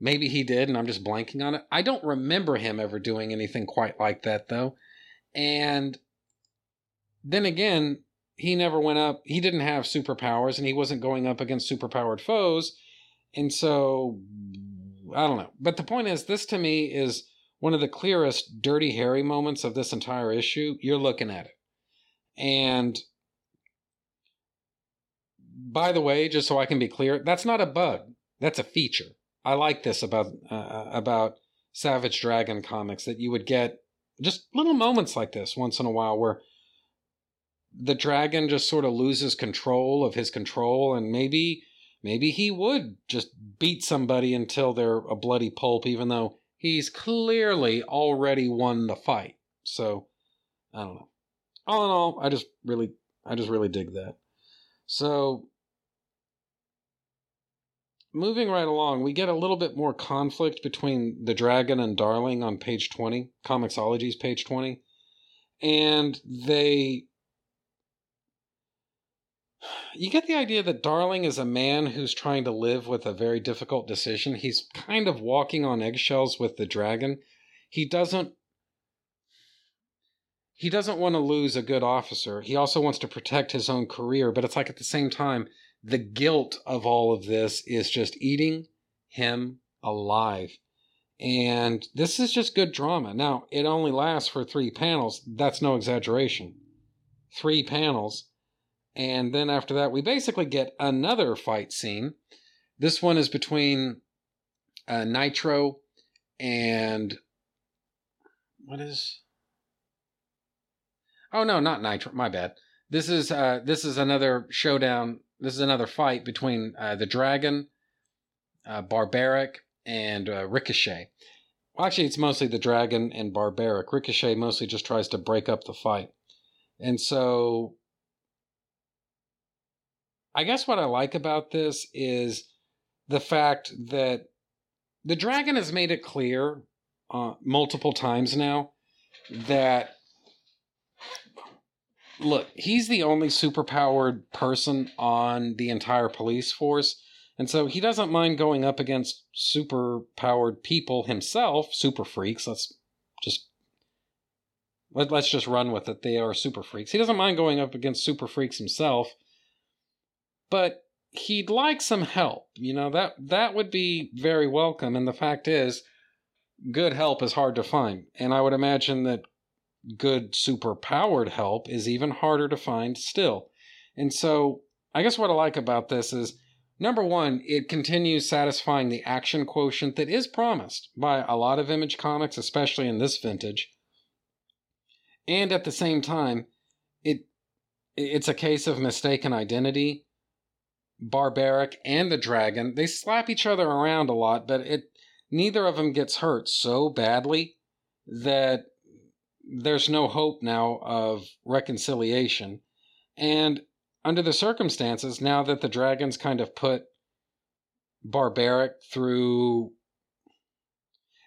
Maybe he did, and I'm just blanking on it. I don't remember him ever doing anything quite like that, though. And then again, he never went up, he didn't have superpowers, and he wasn't going up against superpowered foes. And so I don't know. But the point is, this to me is one of the clearest Dirty Harry moments of this entire issue. You're looking at it. And by the way, just so I can be clear, that's not a bug. That's a feature. I like this about uh, about Savage Dragon comics that you would get just little moments like this once in a while where the dragon just sort of loses control of his control and maybe maybe he would just beat somebody until they're a bloody pulp even though he's clearly already won the fight. So i don't know. All in all i just really i just really dig that. So moving right along we get a little bit more conflict between the dragon and darling on page 20 comiXology's page 20 and they you get the idea that Darling is a man who's trying to live with a very difficult decision. He's kind of walking on eggshells with the dragon. He doesn't he doesn't want to lose a good officer. He also wants to protect his own career, but it's like at the same time the guilt of all of this is just eating him alive. And this is just good drama. Now, it only lasts for 3 panels. That's no exaggeration. 3 panels and then after that, we basically get another fight scene. This one is between uh, Nitro and what is? Oh no, not Nitro. My bad. This is uh, this is another showdown. This is another fight between uh, the Dragon, uh, Barbaric, and uh, Ricochet. Well, actually, it's mostly the Dragon and Barbaric. Ricochet mostly just tries to break up the fight, and so I guess what I like about this is the fact that the dragon has made it clear uh, multiple times now that look, he's the only superpowered person on the entire police force. And so he doesn't mind going up against superpowered people himself, super freaks. Let's just let, let's just run with it. They are super freaks. He doesn't mind going up against super freaks himself but he'd like some help. You know, that that would be very welcome. And the fact is, good help is hard to find. And I would imagine that good super powered help is even harder to find still. And so I guess what I like about this is number one, it continues satisfying the action quotient that is promised by a lot of image comics, especially in this vintage. And at the same time, it it's a case of mistaken identity Barbaric and the Dragon, they slap each other around a lot, but it neither of them gets hurt so badly that there's no hope now of reconciliation. And under the circumstances, now that the dragons kind of put Barbaric through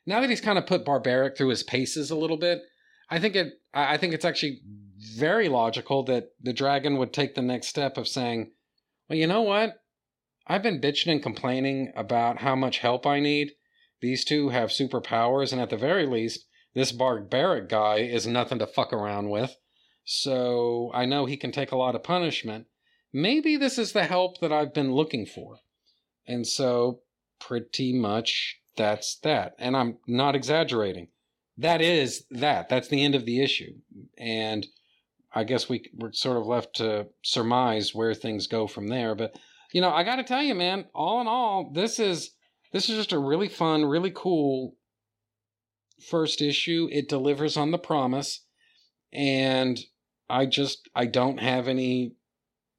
now that he's kind of put Barbaric through his paces a little bit, I think it I think it's actually very logical that the dragon would take the next step of saying, well, you know what? I've been bitching and complaining about how much help I need. These two have superpowers, and at the very least, this barbaric guy is nothing to fuck around with. So I know he can take a lot of punishment. Maybe this is the help that I've been looking for. And so, pretty much, that's that. And I'm not exaggerating. That is that. That's the end of the issue. And I guess we we're sort of left to surmise where things go from there. But you know, I got to tell you, man, all in all, this is this is just a really fun, really cool first issue. It delivers on the promise, and I just I don't have any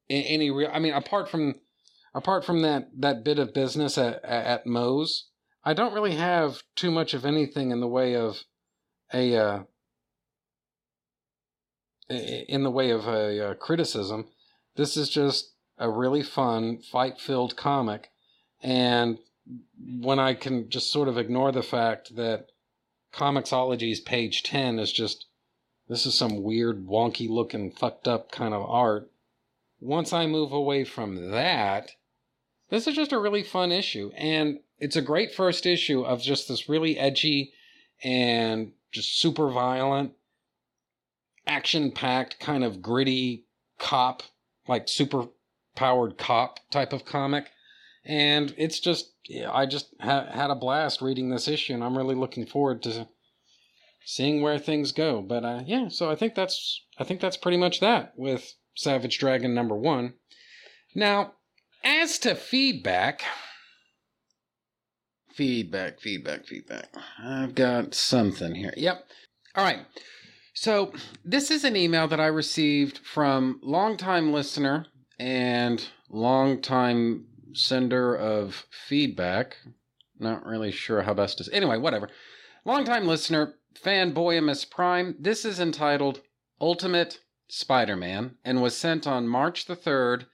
any real. I mean, apart from apart from that that bit of business at at Moe's, I don't really have too much of anything in the way of a uh, in the way of a, a criticism. This is just a really fun, fight filled comic. And when I can just sort of ignore the fact that ComiXology's page 10 is just this is some weird, wonky looking, fucked up kind of art. Once I move away from that, this is just a really fun issue. And it's a great first issue of just this really edgy and just super violent action packed, kind of gritty cop, like super powered cop type of comic. And it's just, yeah, I just ha- had a blast reading this issue, and I'm really looking forward to seeing where things go. But uh, yeah, so I think that's I think that's pretty much that with Savage Dragon number one. Now, as to feedback, feedback, feedback, feedback. I've got something here. Yep. All right. So this is an email that I received from longtime listener and longtime sender of feedback. Not really sure how best to. Anyway, whatever. Longtime listener, fanboymus prime. This is entitled Ultimate Spider-Man and was sent on March the third,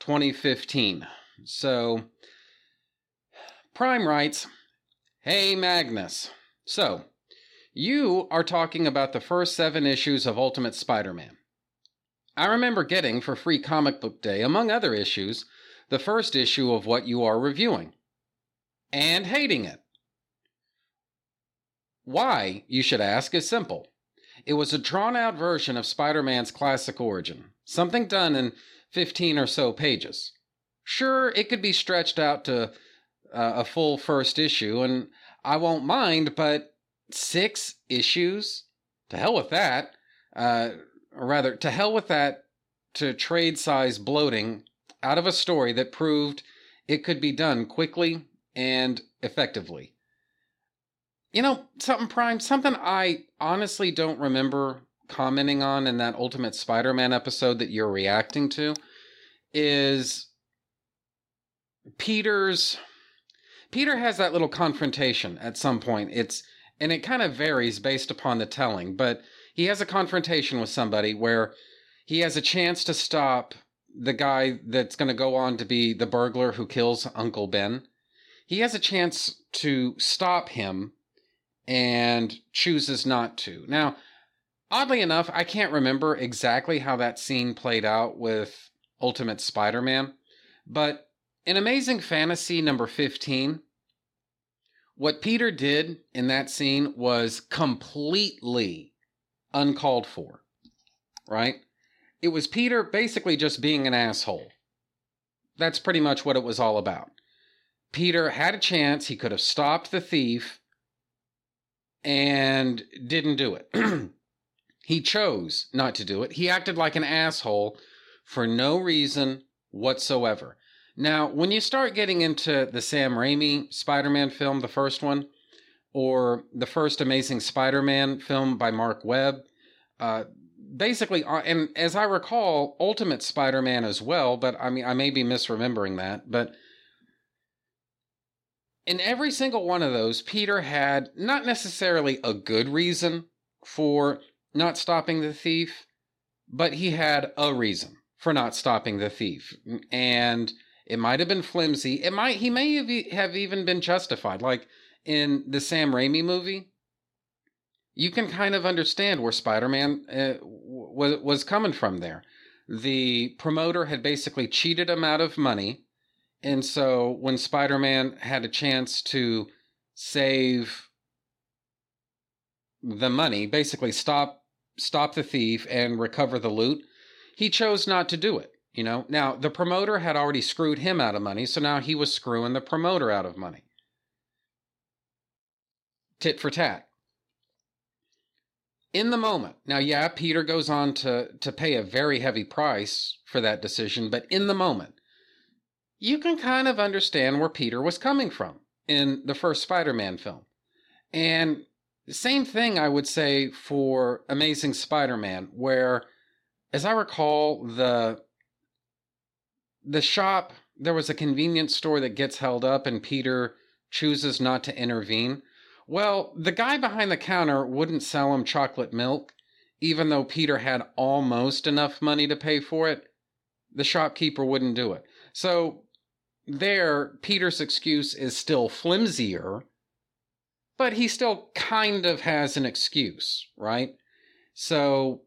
2015. So Prime writes, Hey Magnus. So, you are talking about the first seven issues of Ultimate Spider Man. I remember getting for free comic book day, among other issues, the first issue of what you are reviewing and hating it. Why, you should ask, is simple. It was a drawn out version of Spider Man's classic origin, something done in 15 or so pages. Sure, it could be stretched out to uh, a full first issue, and I won't mind, but six issues? To hell with that. Uh, or rather, to hell with that to trade size bloating out of a story that proved it could be done quickly and effectively. You know, something prime, something I honestly don't remember commenting on in that Ultimate Spider Man episode that you're reacting to is Peter's Peter has that little confrontation at some point. It's and it kind of varies based upon the telling, but he has a confrontation with somebody where he has a chance to stop the guy that's going to go on to be the burglar who kills Uncle Ben. He has a chance to stop him and chooses not to. Now, oddly enough, I can't remember exactly how that scene played out with Ultimate Spider Man, but in Amazing Fantasy number 15, what Peter did in that scene was completely uncalled for, right? It was Peter basically just being an asshole. That's pretty much what it was all about. Peter had a chance, he could have stopped the thief and didn't do it. he chose not to do it. He acted like an asshole for no reason whatsoever. Now, when you start getting into the Sam Raimi Spider Man film, the first one, or the first Amazing Spider Man film by Mark Webb, uh, basically, uh, and as I recall, Ultimate Spider Man as well, but I mean, I may be misremembering that, but in every single one of those, Peter had not necessarily a good reason for not stopping the thief, but he had a reason for not stopping the thief. And it might have been flimsy. It might he may have even been justified. Like in the Sam Raimi movie, you can kind of understand where Spider-Man uh, was was coming from there. The promoter had basically cheated him out of money, and so when Spider-Man had a chance to save the money, basically stop stop the thief and recover the loot, he chose not to do it. You know, now the promoter had already screwed him out of money, so now he was screwing the promoter out of money. Tit for tat. In the moment, now, yeah, Peter goes on to, to pay a very heavy price for that decision, but in the moment, you can kind of understand where Peter was coming from in the first Spider Man film. And same thing I would say for Amazing Spider Man, where, as I recall, the the shop, there was a convenience store that gets held up and Peter chooses not to intervene. Well, the guy behind the counter wouldn't sell him chocolate milk, even though Peter had almost enough money to pay for it. The shopkeeper wouldn't do it. So, there, Peter's excuse is still flimsier, but he still kind of has an excuse, right? So,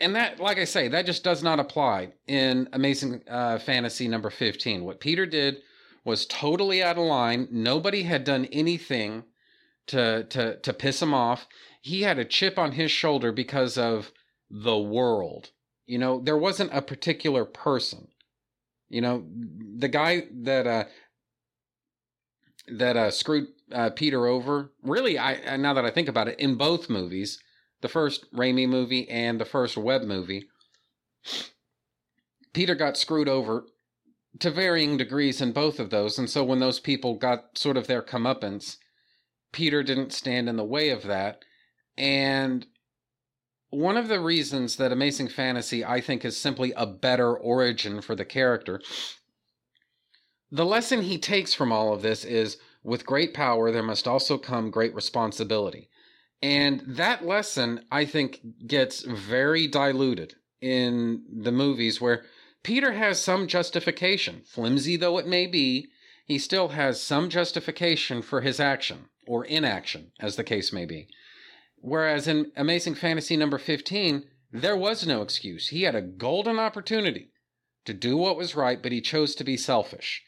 and that, like I say, that just does not apply in Amazing uh, Fantasy number 15. What Peter did was totally out of line. Nobody had done anything to, to, to piss him off. He had a chip on his shoulder because of the world. You know, there wasn't a particular person. You know, the guy that, uh, that uh, screwed uh, Peter over. Really, I now that I think about it, in both movies, the first Raimi movie and the first Webb movie, Peter got screwed over to varying degrees in both of those. And so when those people got sort of their comeuppance, Peter didn't stand in the way of that. And one of the reasons that Amazing Fantasy, I think, is simply a better origin for the character, the lesson he takes from all of this is with great power, there must also come great responsibility. And that lesson, I think, gets very diluted in the movies where Peter has some justification, flimsy though it may be, he still has some justification for his action, or inaction, as the case may be. Whereas in Amazing Fantasy number 15, there was no excuse. He had a golden opportunity to do what was right, but he chose to be selfish.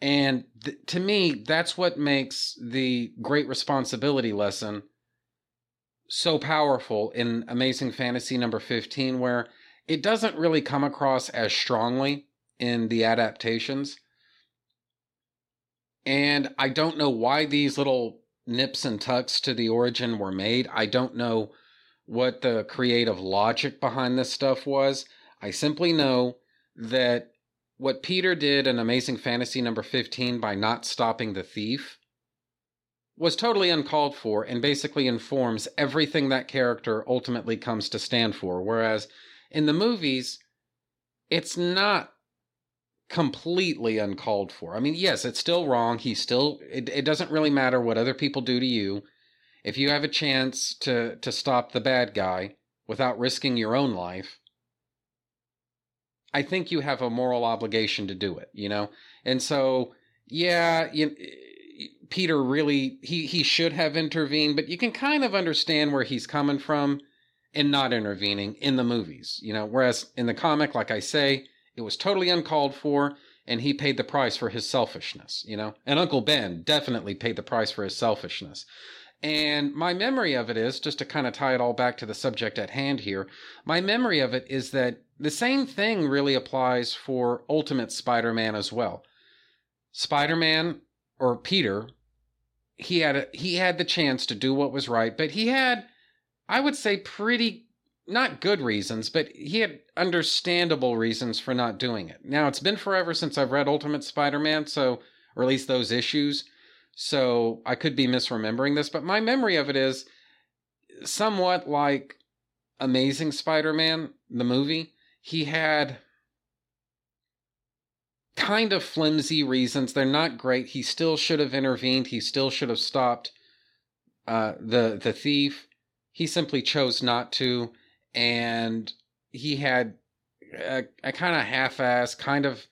And th- to me, that's what makes the great responsibility lesson so powerful in Amazing Fantasy number 15, where it doesn't really come across as strongly in the adaptations. And I don't know why these little nips and tucks to the origin were made. I don't know what the creative logic behind this stuff was. I simply know that what Peter did in Amazing Fantasy number 15 by not stopping the thief was totally uncalled for and basically informs everything that character ultimately comes to stand for. Whereas in the movies, it's not completely uncalled for. I mean, yes, it's still wrong. He still it, it doesn't really matter what other people do to you. If you have a chance to to stop the bad guy without risking your own life, I think you have a moral obligation to do it, you know? And so, yeah, you, Peter really he he should have intervened, but you can kind of understand where he's coming from in not intervening in the movies, you know, whereas in the comic, like I say, it was totally uncalled for and he paid the price for his selfishness, you know. And Uncle Ben definitely paid the price for his selfishness. And my memory of it is, just to kind of tie it all back to the subject at hand here, my memory of it is that the same thing really applies for Ultimate Spider Man as well. Spider Man, or Peter, he had a, he had the chance to do what was right, but he had I would say pretty not good reasons, but he had understandable reasons for not doing it. Now, it's been forever since I've read Ultimate Spider Man, so, or at least those issues, so I could be misremembering this, but my memory of it is somewhat like Amazing Spider Man, the movie. He had kind of flimsy reasons. They're not great. He still should have intervened, he still should have stopped uh, the, the thief he simply chose not to, and he had a, a kind of half-ass, kind of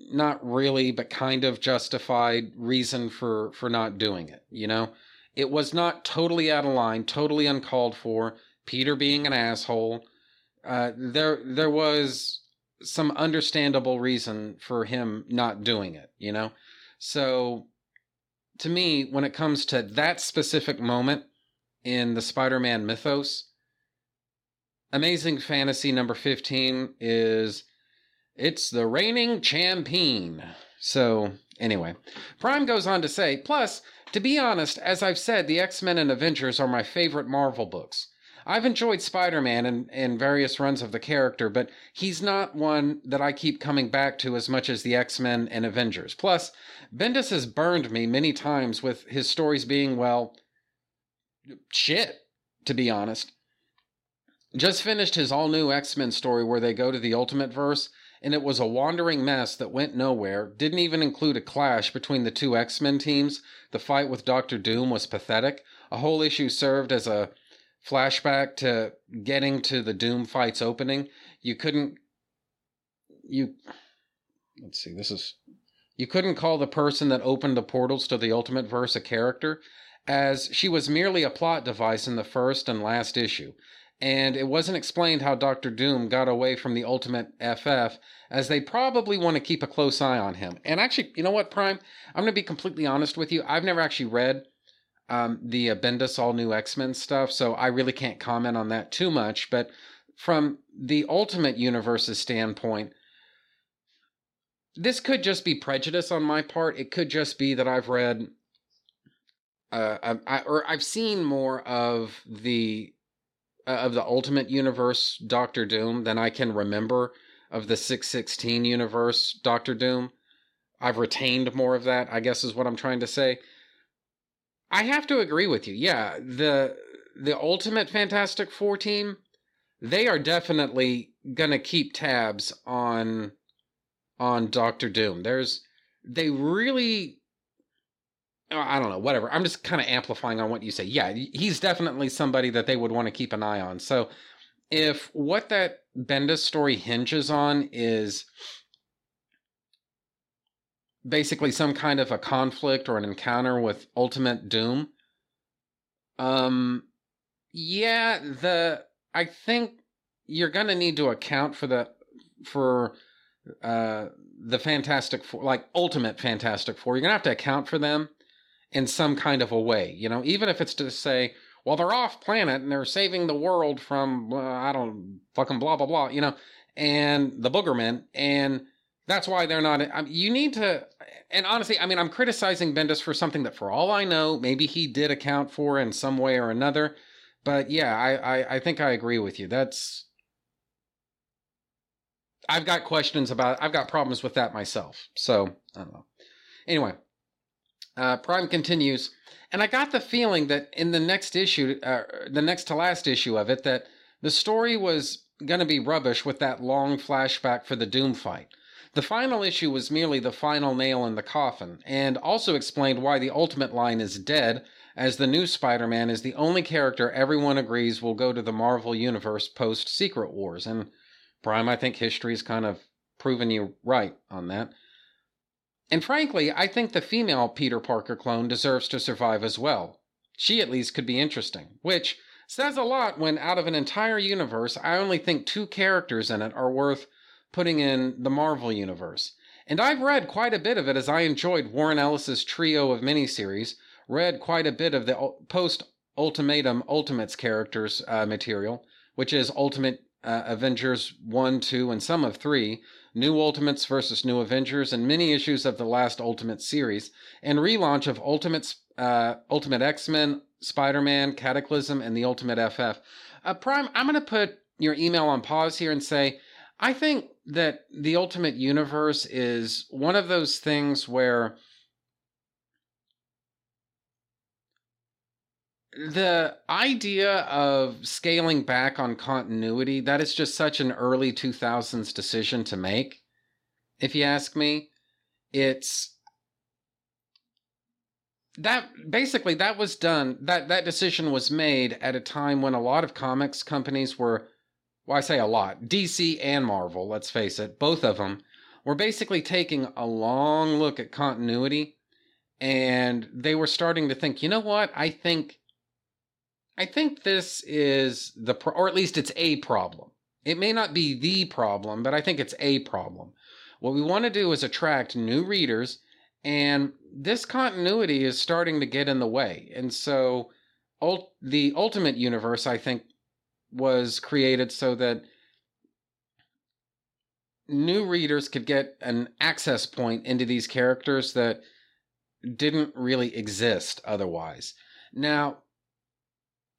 not really, but kind of justified reason for for not doing it. You know, it was not totally out of line, totally uncalled for. Peter being an asshole. Uh, there there was some understandable reason for him not doing it. You know, so to me, when it comes to that specific moment, in the Spider Man mythos. Amazing Fantasy number 15 is It's the Reigning Champion. So, anyway, Prime goes on to say, plus, to be honest, as I've said, the X Men and Avengers are my favorite Marvel books. I've enjoyed Spider Man and, and various runs of the character, but he's not one that I keep coming back to as much as the X Men and Avengers. Plus, Bendis has burned me many times with his stories being, well, shit, to be honest. Just finished his all new X Men story where they go to the Ultimate Verse, and it was a wandering mess that went nowhere, didn't even include a clash between the two X Men teams. The fight with Doctor Doom was pathetic. A whole issue served as a flashback to getting to the Doom fight's opening. You couldn't. You. Let's see, this is. You couldn't call the person that opened the portals to the Ultimate Verse a character as she was merely a plot device in the first and last issue, and it wasn't explained how Doctor Doom got away from the Ultimate FF, as they probably want to keep a close eye on him. And actually, you know what, Prime? I'm going to be completely honest with you. I've never actually read um, the uh, Bendis All New X Men stuff, so I really can't comment on that too much. But from the Ultimate Universe's standpoint, this could just be prejudice on my part. It could just be that I've read, uh, I, or I've seen more of the uh, of the Ultimate Universe Doctor Doom than I can remember of the 616 universe Doctor Doom. I've retained more of that, I guess is what I'm trying to say. I have to agree with you. Yeah, the the Ultimate Fantastic Four team, they are definitely gonna keep tabs on on Doctor Doom. There's they really I don't know, whatever. I'm just kind of amplifying on what you say. Yeah, he's definitely somebody that they would want to keep an eye on. So if what that Bendis story hinges on is basically some kind of a conflict or an encounter with Ultimate Doom, um yeah, the I think you're going to need to account for the for uh the Fantastic Four, like Ultimate Fantastic Four. You're to have to account for them in some kind of a way, you know, even if it's to say, well, they're off planet and they're saving the world from, uh, I don't fucking blah, blah, blah, you know, and the boogermen. And that's why they're not, I mean, you need to, and honestly, I mean, I'm criticizing Bendis for something that for all I know, maybe he did account for in some way or another. But yeah, I, I, I think I agree with you. That's, I've got questions about, I've got problems with that myself. So, I don't know. Anyway, uh, Prime continues, and I got the feeling that in the next issue, uh, the next to last issue of it, that the story was going to be rubbish with that long flashback for the Doom fight. The final issue was merely the final nail in the coffin, and also explained why the Ultimate line is dead, as the new Spider Man is the only character everyone agrees will go to the Marvel Universe post Secret Wars. And Prime, I think history's kind of proven you right on that. And frankly, I think the female Peter Parker clone deserves to survive as well. She at least could be interesting, which says a lot when out of an entire universe, I only think two characters in it are worth putting in the Marvel universe. And I've read quite a bit of it as I enjoyed Warren Ellis's trio of miniseries, read quite a bit of the post Ultimatum Ultimates characters uh, material, which is Ultimate uh, Avengers 1, 2, and some of 3, New Ultimates versus New Avengers, and many issues of the last Ultimate series, and relaunch of Ultimate, uh, Ultimate X Men, Spider Man, Cataclysm, and the Ultimate FF. Uh, Prime, I'm going to put your email on pause here and say, I think that the Ultimate Universe is one of those things where the idea of scaling back on continuity that is just such an early 2000s decision to make if you ask me. It's that basically that was done that that decision was made at a time when a lot of comics companies were well i say a lot dc and marvel let's face it both of them were basically taking a long look at continuity and they were starting to think you know what? I think I think this is the, pro- or at least it's a problem. It may not be the problem, but I think it's a problem. What we want to do is attract new readers, and this continuity is starting to get in the way. And so, ult- the Ultimate Universe, I think, was created so that new readers could get an access point into these characters that didn't really exist otherwise. Now,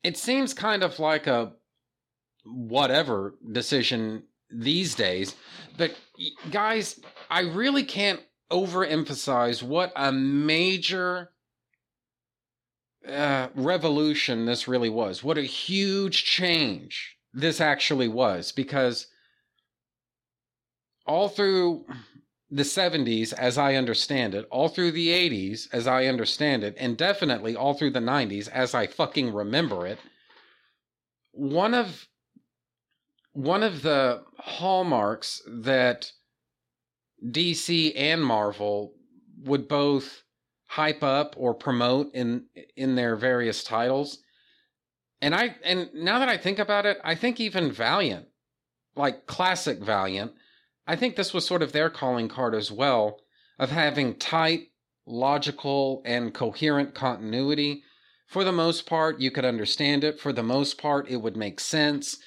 it seems kind of like a whatever decision these days. But guys, I really can't overemphasize what a major uh, revolution this really was. What a huge change this actually was because all through the 70s, as I understand it, all through the 80s, as I understand it, and definitely all through the 90s, as I fucking remember it, one of one of the hallmarks that DC and Marvel would both hype up or promote in in their various titles. And I and now that I think about it, I think even Valiant, like classic Valiant, I think this was sort of their calling card as well of having tight, logical, and coherent continuity. For the most part, you could understand it. For the most part, it would make sense.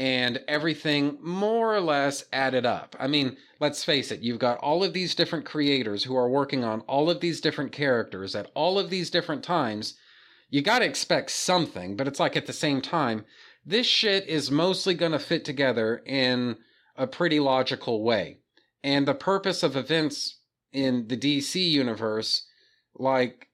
and everything more or less added up. I mean, let's face it, you've got all of these different creators who are working on all of these different characters at all of these different times. You got to expect something, but it's like at the same time, this shit is mostly to fit together in a pretty logical way. And the purpose of events in the DC universe, like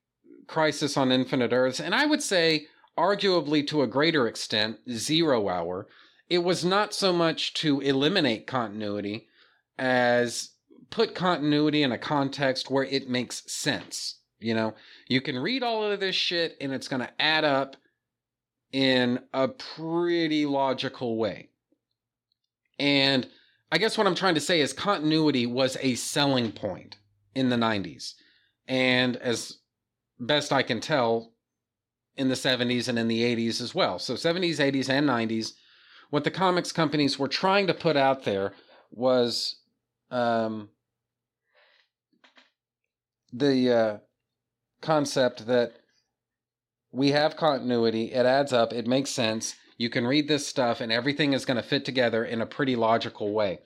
Crisis on Infinite Earths, and I would say, arguably to a greater extent, Zero Hour, it was not so much to eliminate continuity as put continuity in a context where it makes sense. You know, you can read all of this shit and it's going to add up in a pretty logical way. And I guess what I'm trying to say is continuity was a selling point in the 90s. And as best I can tell, in the 70s and in the 80s as well. So 70s, 80s, and 90s what the comics companies were trying to put out there was um, the uh, concept that we have continuity, it adds up, it makes sense. You can read this stuff, and everything is going to fit together in a pretty logical way.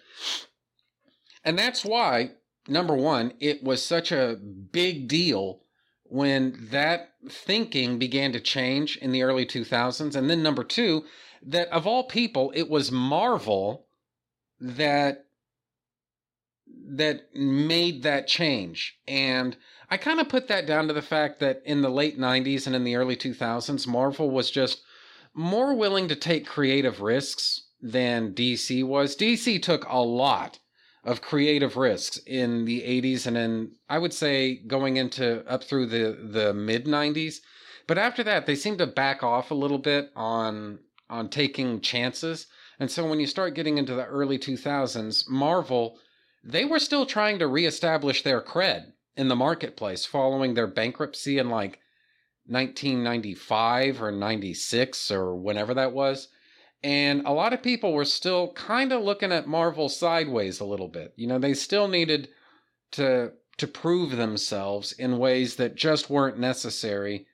And that's why, number one, it was such a big deal when that thinking began to change in the early 2000s. And then, number two, that of all people, it was Marvel that that made that change. And I kind of put that down to the fact that in the late 90s and in the early 2000s, Marvel was just more willing to take creative risks than DC was. DC took a lot of creative risks in the 80s and in I would say going into up through the the mid 90s. But after that, they seemed to back off a little bit on on taking chances. And so when you start getting into the early 2000s, Marvel, they were still trying to reestablish their cred in the marketplace following their bankruptcy and like 1995 or 96 or whenever that was. And a lot of people were still kind of looking at Marvel sideways a little bit. You know, they still needed to to prove themselves in ways that just weren't necessary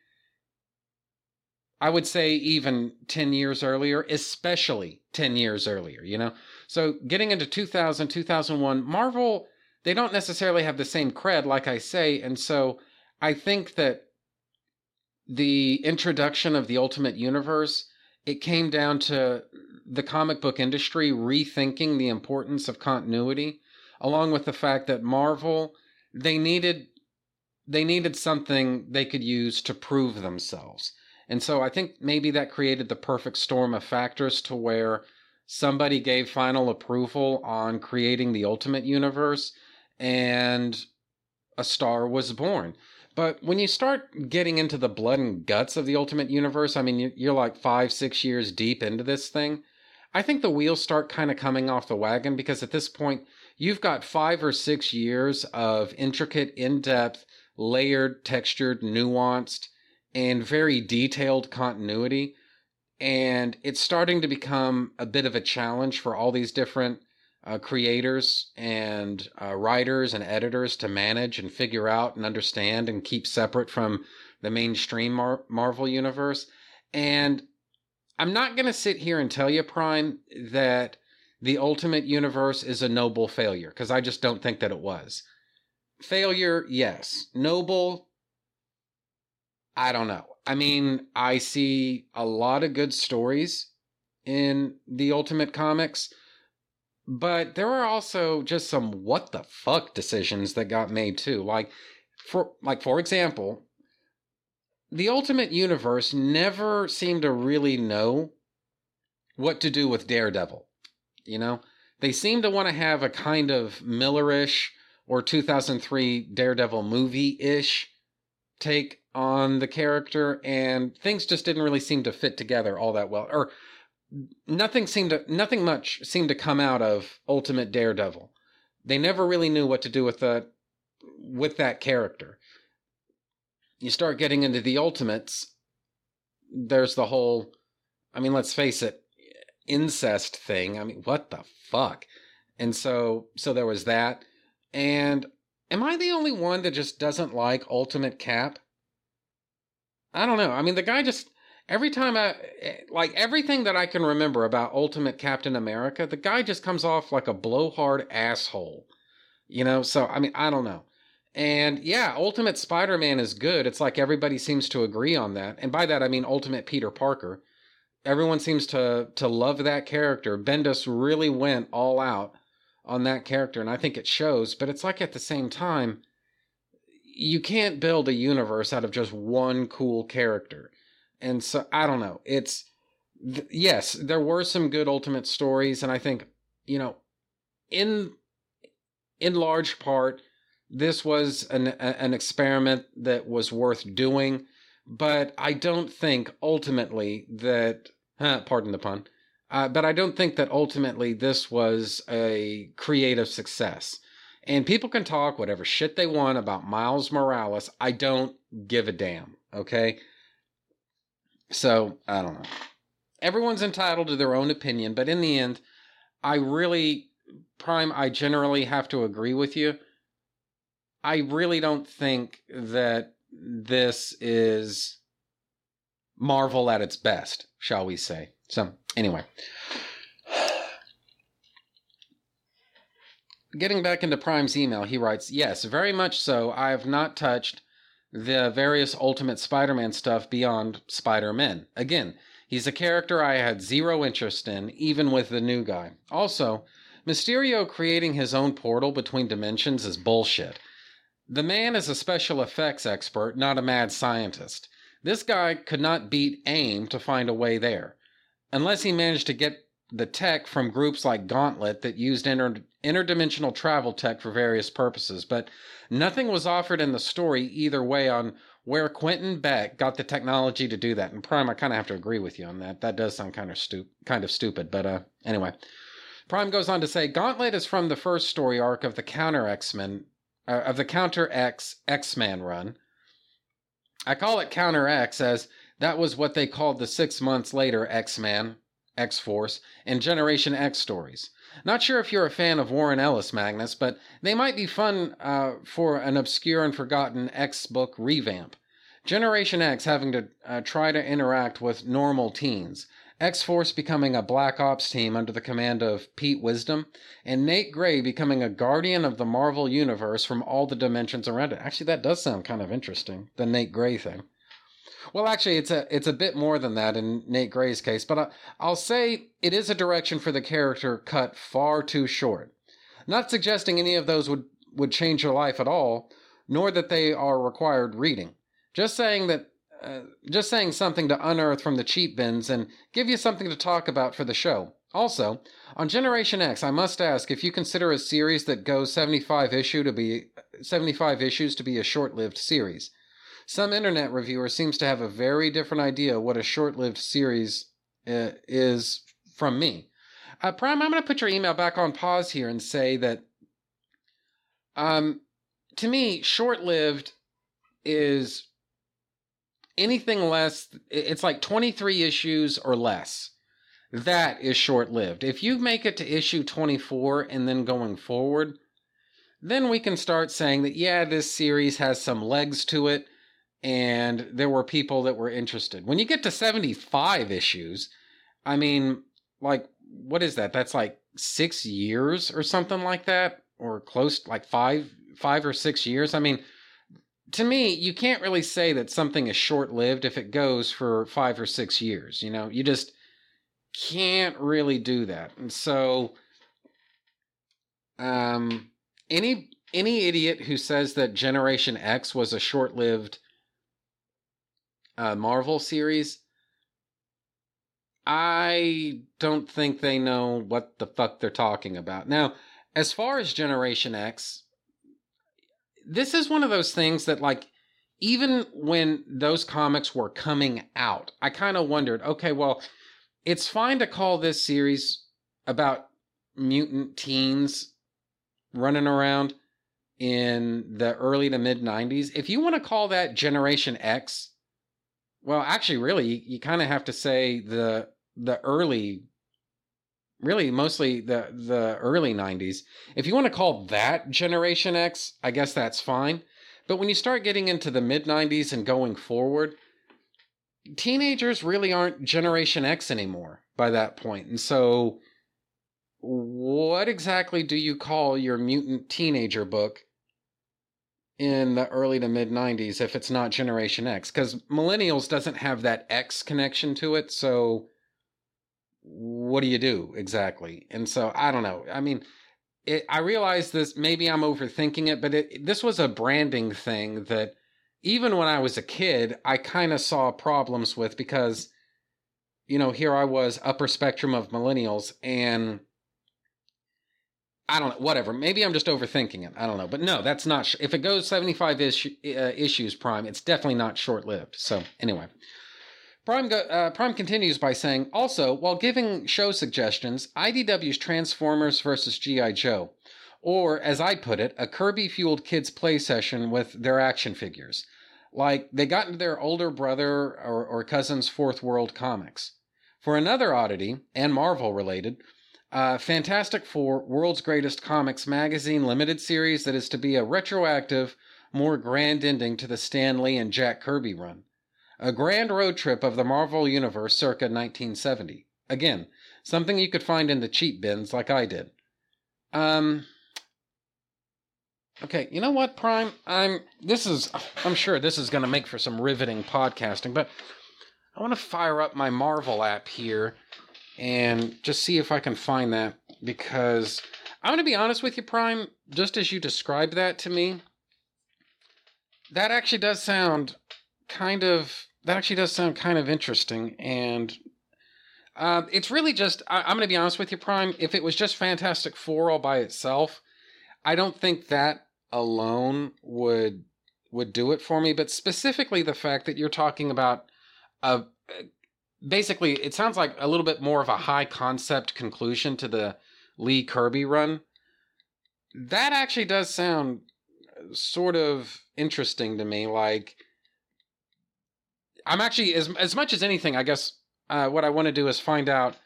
I would say even 10 years earlier, especially 10 years earlier, you know? So getting into 2000, 2001, Marvel, they don't necessarily have the same cred, like I say. And so I think that the introduction of the Ultimate Universe, it came down to the comic book industry rethinking the importance of continuity, along with the fact that Marvel, they needed they needed something they could use to prove themselves. And so I think maybe that created the perfect storm of factors to where somebody gave final approval on creating the ultimate universe and a star was born. But when you start getting into the blood and guts of the ultimate universe, I mean, you're like five, six years deep into this thing. I think the wheels start kind of coming off the wagon because at this point, you've got five or six years of intricate, in depth, layered, textured, nuanced and very detailed continuity. And it's starting to become a bit of a challenge for all these different uh, creators and uh, writers and editors to manage and figure out and understand and keep separate from the mainstream Mar- Marvel universe. And I'm not going to sit here and tell you, Prime, that the Ultimate Universe is a noble failure, because I just don't think that it was. Failure, yes. Noble, I don't know. I mean, I see a lot of good stories in the Ultimate Comics, but there were also just some what the fuck decisions that got made too. Like for like for example, the Ultimate Universe never seemed to really know what to do with Daredevil. You know, they seem to want to have a kind of Millerish or 2003 Daredevil movie ish take on the character, and things just didn't really seem to fit together all that well. Or nothing seemed to, nothing much seemed to come out of Ultimate Daredevil. They never really knew what to do with that with that character. You start getting into the Ultimates, there's the whole I mean, let's face it, incest thing. I mean, what the fuck? And so so there was that. And am I the only one that just doesn't like Ultimate Cap? I don't know. I mean, the guy just every time I like everything that I can remember about Ultimate Captain America, the guy just comes off like a blowhard asshole. You know, so I mean, I don't know. And yeah, Ultimate Spider Man is good. It's like everybody seems to agree on that. And by that, I mean Ultimate Peter Parker. Everyone seems to to love that character. Bendis really went all out on that character, and I think it shows. But it's like at the same time, you can't build a universe out of just one cool character. And so I don't know. It's th- yes, there were some good ultimate stories, and I think you know, in in large part, this was an a, an experiment that was worth doing. But I don't think ultimately that, huh, pardon the pun, uh, but I don't think that ultimately this was a creative success. And people can talk whatever shit they want about Miles Morales. I don't give a damn. Okay. So I don't know. Everyone's entitled to their own opinion, but in the end, I really, Prime, I generally have to agree with you. I really don't think that this is Marvel at its best, shall we say. So, anyway. Getting back into Prime's email, he writes, Yes, very much so. I have not touched the various Ultimate Spider Man stuff beyond Spider Man. Again, he's a character I had zero interest in, even with the new guy. Also, Mysterio creating his own portal between dimensions is bullshit. The man is a special effects expert, not a mad scientist. This guy could not beat AIM to find a way there, unless he managed to get the tech from groups like Gauntlet that used inter- interdimensional travel tech for various purposes, but nothing was offered in the story either way on where Quentin Beck got the technology to do that. And Prime, I kind of have to agree with you on that. That does sound kind of stu- kind of stupid, but uh, anyway. Prime goes on to say Gauntlet is from the first story arc of the Counter X Men, uh, of the Counter X X Man run. I call it Counter X as that was what they called the six months later X Man, X Force, and Generation X stories. Not sure if you're a fan of Warren Ellis, Magnus, but they might be fun uh, for an obscure and forgotten X book revamp. Generation X having to uh, try to interact with normal teens. X Force becoming a Black Ops team under the command of Pete Wisdom, and Nate Gray becoming a guardian of the Marvel Universe from all the dimensions around it. Actually, that does sound kind of interesting, the Nate Gray thing. Well, actually, it's a it's a bit more than that in Nate Gray's case, but I, I'll say it is a direction for the character cut far too short. Not suggesting any of those would would change your life at all, nor that they are required reading. Just saying that. Uh, just saying something to unearth from the cheap bins and give you something to talk about for the show. Also, on Generation X, I must ask if you consider a series that goes 75 issue to be 75 issues to be a short-lived series. Some internet reviewer seems to have a very different idea what a short lived series uh, is from me. Uh, Prime, I'm going to put your email back on pause here and say that um, to me, short lived is anything less, it's like 23 issues or less. That is short lived. If you make it to issue 24 and then going forward, then we can start saying that, yeah, this series has some legs to it and there were people that were interested. When you get to 75 issues, I mean, like, what is that? That's like six years or something like that, or close, like five, five or six years. I mean, to me, you can't really say that something is short lived if it goes for five or six years. You know, you just can't really do that. And so, um, any any idiot who says that Generation X was a short lived uh, Marvel series, I don't think they know what the fuck they're talking about. Now, as far as Generation X, this is one of those things that, like, even when those comics were coming out, I kind of wondered okay, well, it's fine to call this series about mutant teens running around in the early to mid 90s. If you want to call that Generation X, well, actually, really, you, you kind of have to say the the early, really mostly the the early '90s. If you want to call that Generation X, I guess that's fine. But when you start getting into the mid '90s and going forward, teenagers really aren't Generation X anymore by that point. And so, what exactly do you call your mutant teenager book in the early to mid 90s if it's not Generation X? Because Millennials doesn't have that X connection to it. So, what do you do exactly? And so, I don't know. I mean, it, I realize this, maybe I'm overthinking it, but it, this was a branding thing that even when I was a kid, I kind of saw problems with because, you know, here I was, upper spectrum of millennials, and I don't know, whatever. Maybe I'm just overthinking it. I don't know. But no, that's not, sh- if it goes 75 issue, uh, issues prime, it's definitely not short lived. So, anyway. Prime, go, uh, Prime continues by saying, also, while giving show suggestions, IDW's Transformers vs. G.I. Joe, or as I put it, a Kirby fueled kids' play session with their action figures. Like they got into their older brother or, or cousin's Fourth World comics. For another oddity, and Marvel related, uh, Fantastic Four World's Greatest Comics magazine limited series that is to be a retroactive, more grand ending to the Stan Lee and Jack Kirby run. A grand road trip of the Marvel Universe circa 1970. Again, something you could find in the cheap bins like I did. Um, Okay, you know what, Prime? I'm this is I'm sure this is going to make for some riveting podcasting, but I want to fire up my Marvel app here and just see if I can find that because I'm going to be honest with you, Prime, just as you described that to me, that actually does sound kind of that actually does sound kind of interesting and uh, it's really just I, I'm going to be honest with you, Prime. If it was just Fantastic Four all by itself, I don't think that alone would would do it for me but specifically the fact that you're talking about a basically it sounds like a little bit more of a high concept conclusion to the Lee Kirby run that actually does sound sort of interesting to me like I'm actually as as much as anything I guess uh, what I want to do is find out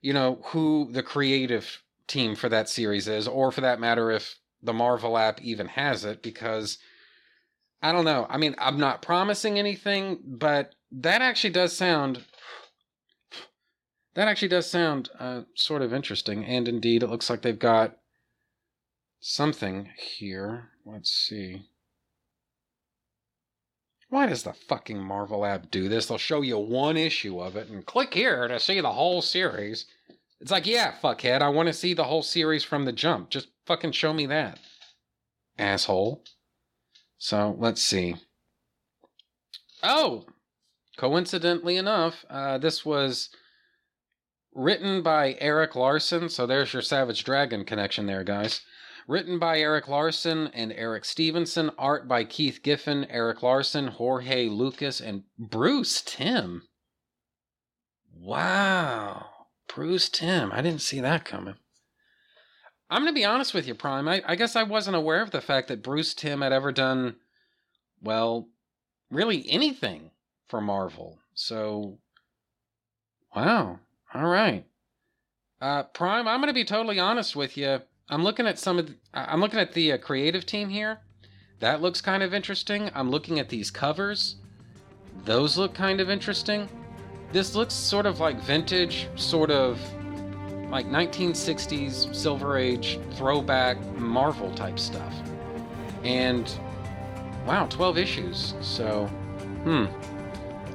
you know who the creative team for that series is or for that matter if the Marvel app even has it because I don't know. I mean, I'm not promising anything, but that actually does sound that actually does sound uh, sort of interesting. And indeed, it looks like they've got something here. Let's see. Why does the fucking Marvel app do this? They'll show you one issue of it and click here to see the whole series. It's like, yeah, fuckhead, I want to see the whole series from the jump. Just fucking show me that. Asshole. So, let's see. Oh! Coincidentally enough, uh, this was written by Erik Larsen. So, there's your Savage Dragon connection there, guys. Written by Erik Larsen and Eric Stephenson. Art by Keith Giffen, Erik Larsen, Jorge Lucas, and Bruce Timm. Wow. Bruce Timm. I didn't see that coming. I'm going to be honest with you, Prime. I, I, guess I wasn't aware of the fact that Bruce Timm had ever done, well, really anything for Marvel. So, wow. All right. Uh, Prime, I'm going to be totally honest with you. I'm looking at some of, the, I'm looking at the uh, creative team here. That looks kind of interesting. I'm looking at these covers. Those look kind of interesting. This looks sort of like vintage, sort of like 1960s Silver Age throwback Marvel type stuff. And wow, 12 issues. So, hmm.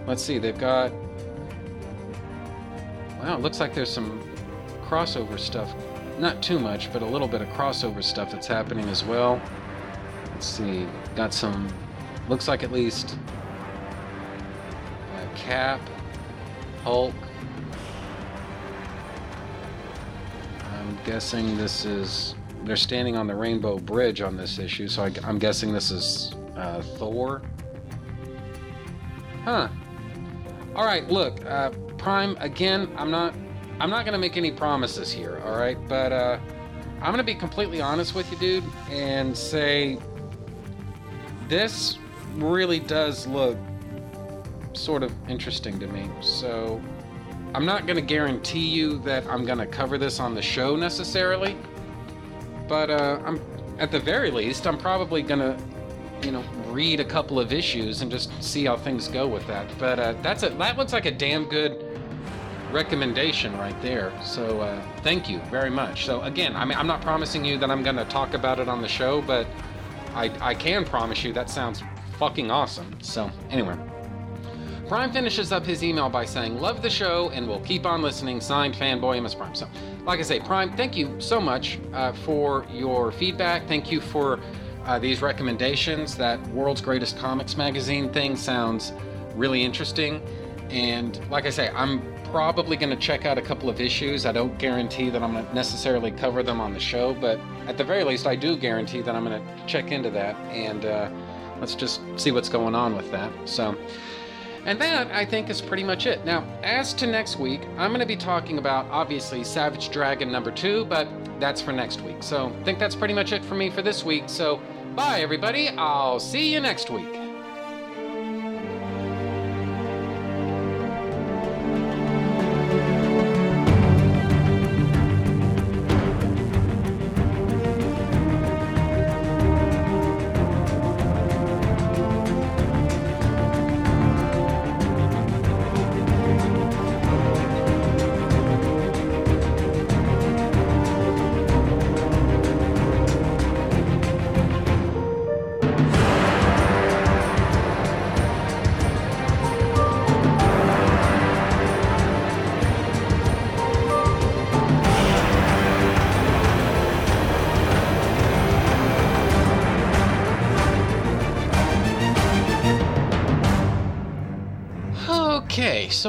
Let's see, they've got. Wow, it looks like there's some crossover stuff. Not too much, but a little bit of crossover stuff that's happening as well. Let's see, got some. Looks like at least. Cap, Hulk. I'm guessing this is. They're standing on the Rainbow Bridge on this issue, so I, am guessing this is uh, Thor. Huh. All right, look, uh, Prime. Again, I'm not. I'm not gonna make any promises here. All right, but uh, I'm gonna be completely honest with you, dude, and say this really does look sort of interesting to me. So I'm not to guarantee you that I'm to cover this on the show necessarily, but uh, I'm at the very least I'm probably to, you know, read a couple of issues and just see how things go with that. But uh, that's a that looks like a damn good recommendation right there. So uh, thank you very much. So again, I mean, I'm not promising you that I'm going to talk about it on the show, but I I can promise you that sounds fucking awesome. So anyway. Prime finishes up his email by saying, Love the show and we will keep on listening. Signed, fanboy MS Prime. So, like I say, Prime, thank you so much uh, for your feedback. Thank you for uh, these recommendations. That World's Greatest Comics magazine thing sounds really interesting. And like I say, I'm probably going to check out a couple of issues. I don't guarantee that I'm going to necessarily cover them on the show, but at the very least, I do guarantee that I'm going to check into that and uh, let's just see what's going on with that. So, and that, I think, is pretty much it. Now, as to next week, I'm going to be talking about, obviously, Savage Dragon number two, but that's for next week. So, I think that's pretty much it for me for this week. So, bye, everybody. I'll see you next week.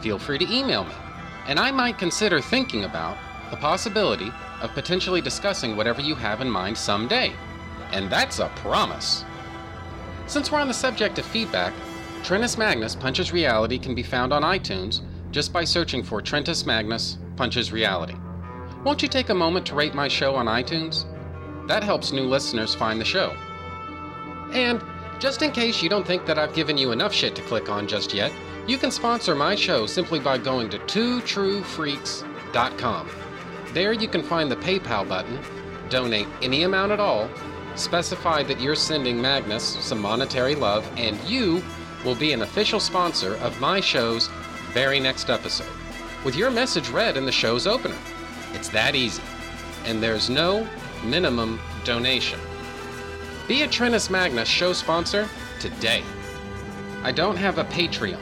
Feel free to email me, and I might consider thinking about the possibility of potentially discussing whatever you have in mind someday. And that's a promise. Since we're on the subject of feedback, Trentus Magnus Punches Reality can be found on iTunes just by searching for Trentus Magnus Punches Reality. Won't you take a moment to rate my show on iTunes? That helps new listeners find the show. And just in case you don't think that I've given you enough shit to click on just yet, you can sponsor my show simply by going to twotruefreaks.com. There you can find the PayPal button, donate any amount at all, specify that you're sending Magnus some monetary love, and you will be an official sponsor of my show's very next episode, with your message read in the show's opener. It's that easy. And there's no minimum donation. Be a Trentus Magnus show sponsor today. I don't have a Patreon,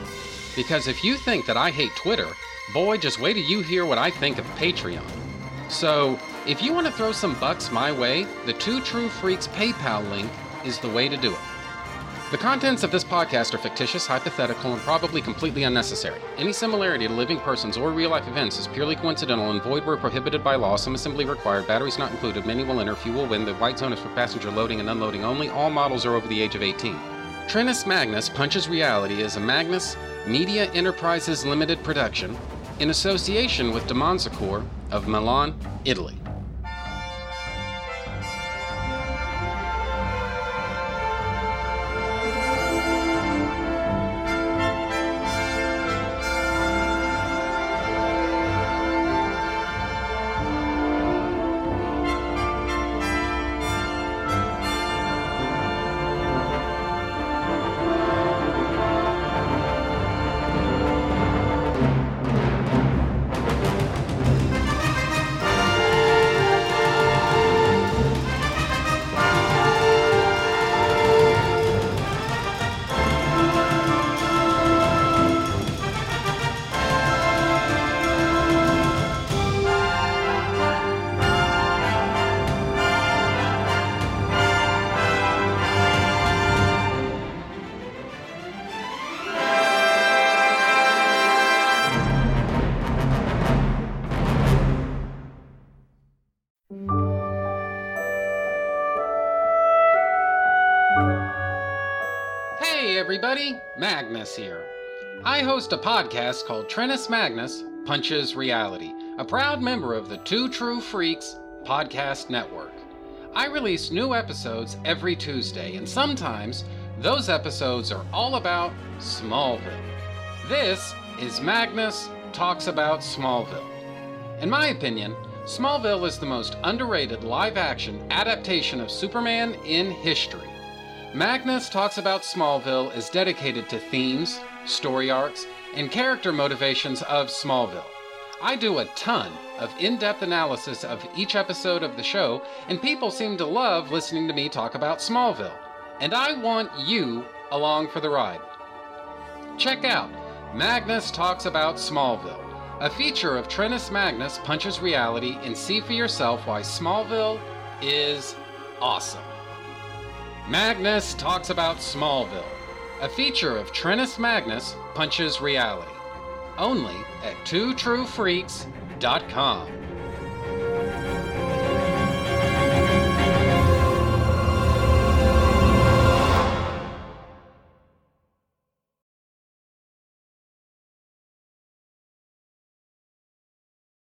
because if you think that I hate Twitter, boy, just wait till you hear what I think of Patreon. So, if you want to throw some bucks my way, the Two True Freaks PayPal link is the way to do it. The contents of this podcast are fictitious, hypothetical, and probably completely unnecessary. Any similarity to living persons or real life events is purely coincidental and void where prohibited by law. Some assembly required, batteries not included, many will enter, few will win. The white zone is for passenger loading and unloading only. All models are over the age of 18. Trentus Magnus Punches Reality is a Magnus Media Enterprises Limited production in association with Demonzacor of Milan, Italy. Host a podcast called Trentus Magnus Punches Reality, a proud member of the Two True Freaks podcast network. I release new episodes every Tuesday, and sometimes those episodes are all about Smallville. This is Magnus Talks About Smallville. In my opinion, Smallville is the most underrated live action adaptation of Superman in history. Magnus Talks About Smallville is dedicated to themes, story arcs, and character motivations of Smallville. I do a ton of in depth analysis of each episode of the show, and people seem to love listening to me talk about Smallville. And I want you along for the ride. Check out Magnus Talks About Smallville, a feature of Trentus Magnus Punches Reality, and see for yourself why Smallville is awesome. Magnus Talks About Smallville, a feature of Trentus Magnus Punches Reality. Only at twotruefreaks.com.